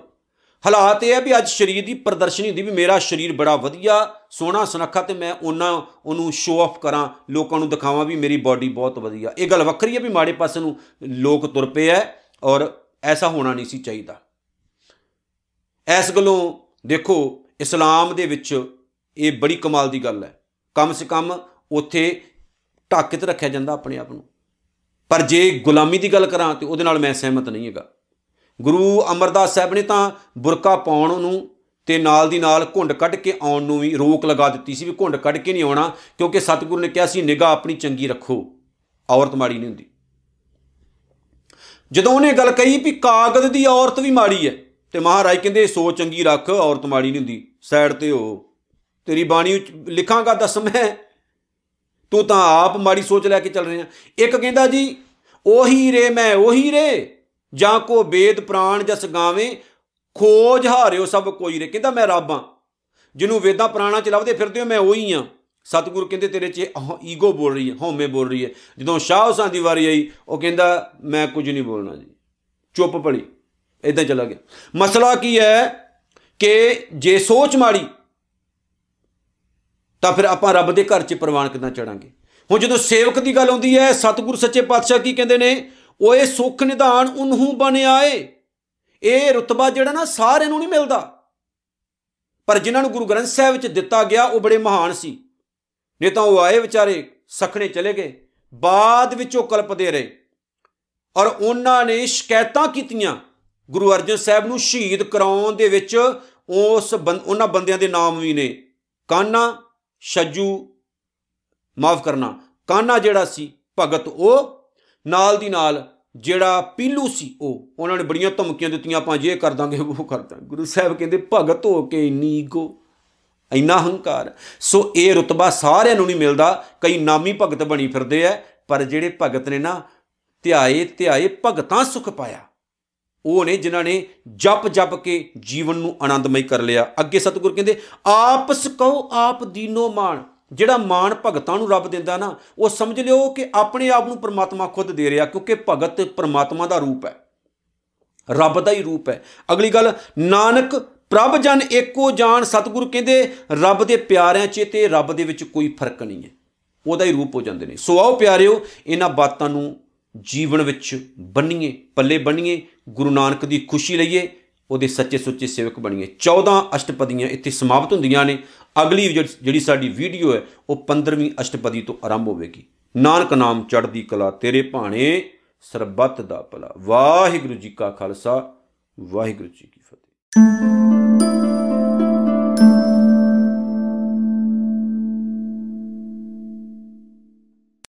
ਹਾਲਾਤ ਇਹ ਹੈ ਵੀ ਅੱਜ ਸਰੀਰ ਦੀ ਪ੍ਰਦਰਸ਼ਨੀ ਹੁੰਦੀ ਵੀ ਮੇਰਾ ਸਰੀਰ ਬੜਾ ਵਧੀਆ, ਸੋਹਣਾ ਸੁਨੱਖਾ ਤੇ ਮੈਂ ਉਹਨਾਂ, ਉਹਨੂੰ ਸ਼ੋਅ ਆਫ ਕਰਾਂ, ਲੋਕਾਂ ਨੂੰ ਦਿਖਾਵਾਂ ਵੀ ਮੇਰੀ ਬਾਡੀ ਬਹੁਤ ਵਧੀਆ। ਇਹ ਗੱਲ ਵੱਖਰੀ ਹੈ ਵੀ ਮਾੜੇ ਪਾਸੇ ਨੂੰ ਲੋਕ ਤੁਰ ਪਏ ਐ ਔਰ ਐਸਾ ਹੋਣਾ ਨਹੀਂ ਸੀ ਚਾਹੀਦਾ। ਇਸ ਗੱਲੋਂ ਦੇਖੋ, ਇਸਲਾਮ ਦੇ ਵਿੱਚ ਇਹ ਬੜੀ ਕਮਾਲ ਦੀ ਗੱਲ ਹੈ। ਕਮ ਸੇ ਕਮ ਉੱਥੇ ਢੱਕ ਕੇ ਰੱਖਿਆ ਜਾਂਦਾ ਆਪਣੇ ਆਪ ਨੂੰ। ਪਰ ਜੇ ਗੁਲਾਮੀ ਦੀ ਗੱਲ ਕਰਾਂ ਤੇ ਉਹਦੇ ਨਾਲ ਮੈਂ ਸਹਿਮਤ ਨਹੀਂ ਹੈਗਾ। ਗੁਰੂ ਅਮਰਦਾਸ ਸਾਹਿਬ ਨੇ ਤਾਂ ਬੁਰਕਾ ਪਾਉਣ ਨੂੰ ਤੇ ਨਾਲ ਦੀ ਨਾਲ ਘੁੰਡ ਕੱਢ ਕੇ ਆਉਣ ਨੂੰ ਵੀ ਰੋਕ ਲਗਾ ਦਿੱਤੀ ਸੀ ਵੀ ਘੁੰਡ ਕੱਢ ਕੇ ਨਹੀਂ ਆਉਣਾ, ਕਿਉਂਕਿ ਸਤਿਗੁਰੂ ਨੇ ਕਿਹਾ ਸੀ, ਨਿਗਾਹ ਆਪਣੀ ਚੰਗੀ ਰੱਖੋ, ਔਰਤ ਮਾੜੀ ਨਹੀਂ ਹੁੰਦੀ। ਜਦੋਂ ਉਹਨੇ ਗੱਲ ਕਹੀ ਵੀ ਕਾਗਜ਼ ਦੀ ਔਰਤ ਵੀ ਮਾੜੀ ਹੈ, ਤੇ ਮਹਾਰਾਜ ਕਹਿੰਦੇ, ਸੋਚ ਚੰਗੀ ਰੱਖ, ਔਰਤ ਮਾੜੀ ਨਹੀਂ ਹੁੰਦੀ, ਸਾਈਡ ਤੇ ਹੋ, ਤੇਰੀ ਬਾਣੀ ਲਿਖਾਂਗਾ, ਦੱਸ ਮੈਂ, ਤੂੰ ਤਾਂ ਆਪ ਮਾੜੀ ਸੋਚ ਲੈ ਕੇ ਚੱਲ ਰਿਹਾ। ਇੱਕ ਕਹਿੰਦਾ ਜੀ, ਉਹੀ ਰੇ ਮੈਂ, ਉਹੀ ਰੇ। ਜਾਂ ਕੋ ਵੇਦ ਪ੍ਰਾਣ ਜਸ ਗਾਵੇਂ, ਖੋਜ ਹਾਰਿਓ ਸਭ ਕੋਈ ਰੇ। ਕਹਿੰਦਾ ਮੈਂ ਰੱਬ ਆ ਜਿਹਨੂੰ ਵੇਦਾਂ ਪ੍ਰਾਣਾ ਚ ਲੱਭਦੇ ਫਿਰਦੇ ਹੋ, ਮੈਂ ਉਹੀ ਆ ਸਤਿਗੁਰੂ ਕਹਿੰਦੇ, ਤੇਰੇ 'ਚ ਈਗੋ ਬੋਲ ਰਹੀ ਹੈ, ਹਉਮੈ ਬੋਲ ਰਹੀ ਹੈ। ਜਦੋਂ ਸ਼ਾਹ ਹੁਸਾਂ ਦੀ ਵਾਰੀ ਆਈ, ਉਹ ਕਹਿੰਦਾ, ਮੈਂ ਕੁਝ ਨਹੀਂ ਬੋਲਣਾ ਜੀ। ਚੁੱਪ ਪੜੀ ਇਦਾਂ ਚਲਾ ਗਿਆ। ਮਸਲਾ ਕੀ ਹੈ ਕਿ ਜੇ ਸੋਚ ਮਾੜੀ, ਤਾਂ ਫਿਰ ਆਪਾਂ ਰੱਬ ਦੇ ਘਰ 'ਚ ਪ੍ਰਵਾਨ ਕਿਦਾਂ ਚੜਾਂਗੇ? ਹੁਣ ਜਦੋਂ ਸੇਵਕ ਦੀ ਗੱਲ ਆਉਂਦੀ ਹੈ, ਸਤਿਗੁਰ ਸੱਚੇ ਪਾਤਸ਼ਾਹ ਕੀ ਕਹਿੰਦੇ ਨੇ? ਓਏ ਸੁਖ ਨਿਧਾਨ ਉਨਹੂ ਬਣਿਆਏ ਇਹ ਰਤਬਾ ਜਿਹੜਾ ਨਾ ਸਾਰਿਆਂ ਨੂੰ ਨਹੀਂ ਮਿਲਦਾ। ਪਰ ਜਿਨ੍ਹਾਂ ਨੂੰ ਗੁਰੂ ਗ੍ਰੰਥ ਸਾਹਿਬ ਵਿੱਚ ਦਿੱਤਾ ਗਿਆ, ਉਹ ਬੜੇ ਮਹਾਨ ਸੀ। ਨਹੀਂ ਤਾਂ ਉਹ ਆਏ ਵਿਚਾਰੇ, ਸਖਣੇ ਚਲੇ ਗਏ। ਬਾਅਦ ਵਿੱਚ ਉਹ ਕਲਪਦੇ ਰਹੇ। ਔਰ ਉਹਨਾਂ ਨੇ ਸ਼ਿਕਾਇਤਾਂ ਕੀਤੀਆਂ ਗੁਰੂ ਅਰਜਨ ਸਾਹਿਬ ਨੂੰ ਸ਼ਹੀਦ ਕਰਾਉਣ ਦੇ ਵਿੱਚ। ਉਸ ਉਹਨਾਂ ਬੰਦਿਆਂ ਦੇ ਨਾਮ ਵੀ ਨੇ। ਕਾਨਾ, ਛੱਜੂ, ਮਾਫ ਕਰਨਾ। ਕਾਨਾ ਜਿਹੜਾ ਸੀ, ਭਗਤ ਉਹ ਨਾਲ ਦੀ ਨਾਲ ਜਿਹੜਾ ਪੀਲੂ ਸੀ ਉਹ, ਉਹਨਾਂ ਨੇ ਬੜੀਆਂ ਧਮਕੀਆਂ ਦਿੱਤੀਆਂ, ਆਪਾਂ ਜੇ ਕਰ ਦਾਂਗੇ, ਉਹ ਕਰ ਦਾਂਗੇ। ਗੁਰੂ ਸਾਹਿਬ ਕਹਿੰਦੇ, ਭਗਤ ਹੋ ਕੇ ਇੰਨੀ ਈਗੋ ਇੰਨਾ ਹੰਕਾਰ। ਸੋ ਇਹ ਰਤਬਾ ਸਾਰਿਆਂ ਨੂੰ ਨਹੀਂ ਮਿਲਦਾ, ਕਈ ਨਾਮੀ ਭਗਤ ਬਣੀ ਫਿਰਦੇ ਐ ਪਰ ਜਿਹੜੇ ਭਗਤ ਨੇ ਨਾ ਧਿਆਏ ਧਿਆਏ ਭਗਤਾਂ ਸੁਖ ਪਾਇਆ, ਉਹ ਨੇ ਜਿਨ੍ਹਾਂ ਨੇ ਜਪ ਜਪ ਕੇ ਜੀਵਨ ਨੂੰ ਆਨੰਦਮਈ ਕਰ ਲਿਆ। ਅੱਗੇ ਸਤਿਗੁਰ ਕਹਿੰਦੇ ਆਪਸ ਕਹੋ ਆਪ ਦੀਨੋ ਮਾਨ ਜਿਹੜਾ ਮਾਣ ਭਗਤਾਂ ਨੂੰ ਰੱਬ ਦਿੰਦਾ ਨਾ, ਉਹ ਸਮਝ ਲਿਓ ਕਿ ਆਪਣੇ ਆਪ ਨੂੰ ਪ੍ਰਮਾਤਮਾ ਖੁਦ ਦੇ ਰਿਹਾ, ਕਿਉਂਕਿ ਭਗਤ ਪ੍ਰਮਾਤਮਾ ਦਾ ਰੂਪ ਹੈ। ਰੱਬ ਦਾ ਹੀ ਰੂਪ ਹੈ। ਅਗਲੀ ਗੱਲ, ਨਾਨਕ, ਪ੍ਰਭ ਜਨ ਏਕੋ ਜਾਣ, ਸਤਿਗੁਰੂ ਕਹਿੰਦੇ, ਰੱਬ ਦੇ ਪਿਆਰਿਆਂ 'ਚ ਤੇ ਰੱਬ ਦੇ ਵਿੱਚ ਕੋਈ ਫ਼ਰਕ ਨਹੀਂ ਹੈ। ਉਹਦਾ ਹੀ ਰੂਪ ਹੋ ਜਾਂਦੇ ਨੇ। ਸੋ ਆਓ ਪਿਆਰਿਓ, ਇਹਨਾਂ ਬਾਤਾਂ ਨੂੰ ਜੀਵਨ ਵਿੱਚ ਬੰਨੀਏ, ਪੱਲੇ ਬੰਨੀਏ, ਗੁਰੂ ਨਾਨਕ ਦੀ ਖੁਸ਼ੀ ਲਈਏ, ਉਹਦੇ ਸੱਚੇ ਸੁੱਚੇ ਸੇਵਕ ਬਣੀਏ। 14 ਅਸ਼ਟਪਦੀਆਂ ਇੱਥੇ ਸਮਾਪਤ ਹੁੰਦੀਆਂ ਨੇ। ਅਗਲੀ ਜਿਹੜੀ ਜਿਹੜੀ ਸਾਡੀ ਵੀਡੀਓ ਹੈ, ਉਹ 15ਵੀਂ ਅਸ਼ਟਪਦੀ ਤੋਂ ਆਰੰਭ ਹੋਵੇਗੀ। ਨਾਨਕ ਨਾਮ ਚੜ੍ਹਦੀ ਕਲਾ, ਤੇਰੇ ਭਾਣੇ ਸਰਬੱਤ ਦਾ ਭਲਾ। ਵਾਹਿਗੁਰੂ ਜੀ ਕਾ ਖਾਲਸਾ, ਵਾਹਿਗੁਰੂ ਜੀ ਕੀ ਫਤਿਹ।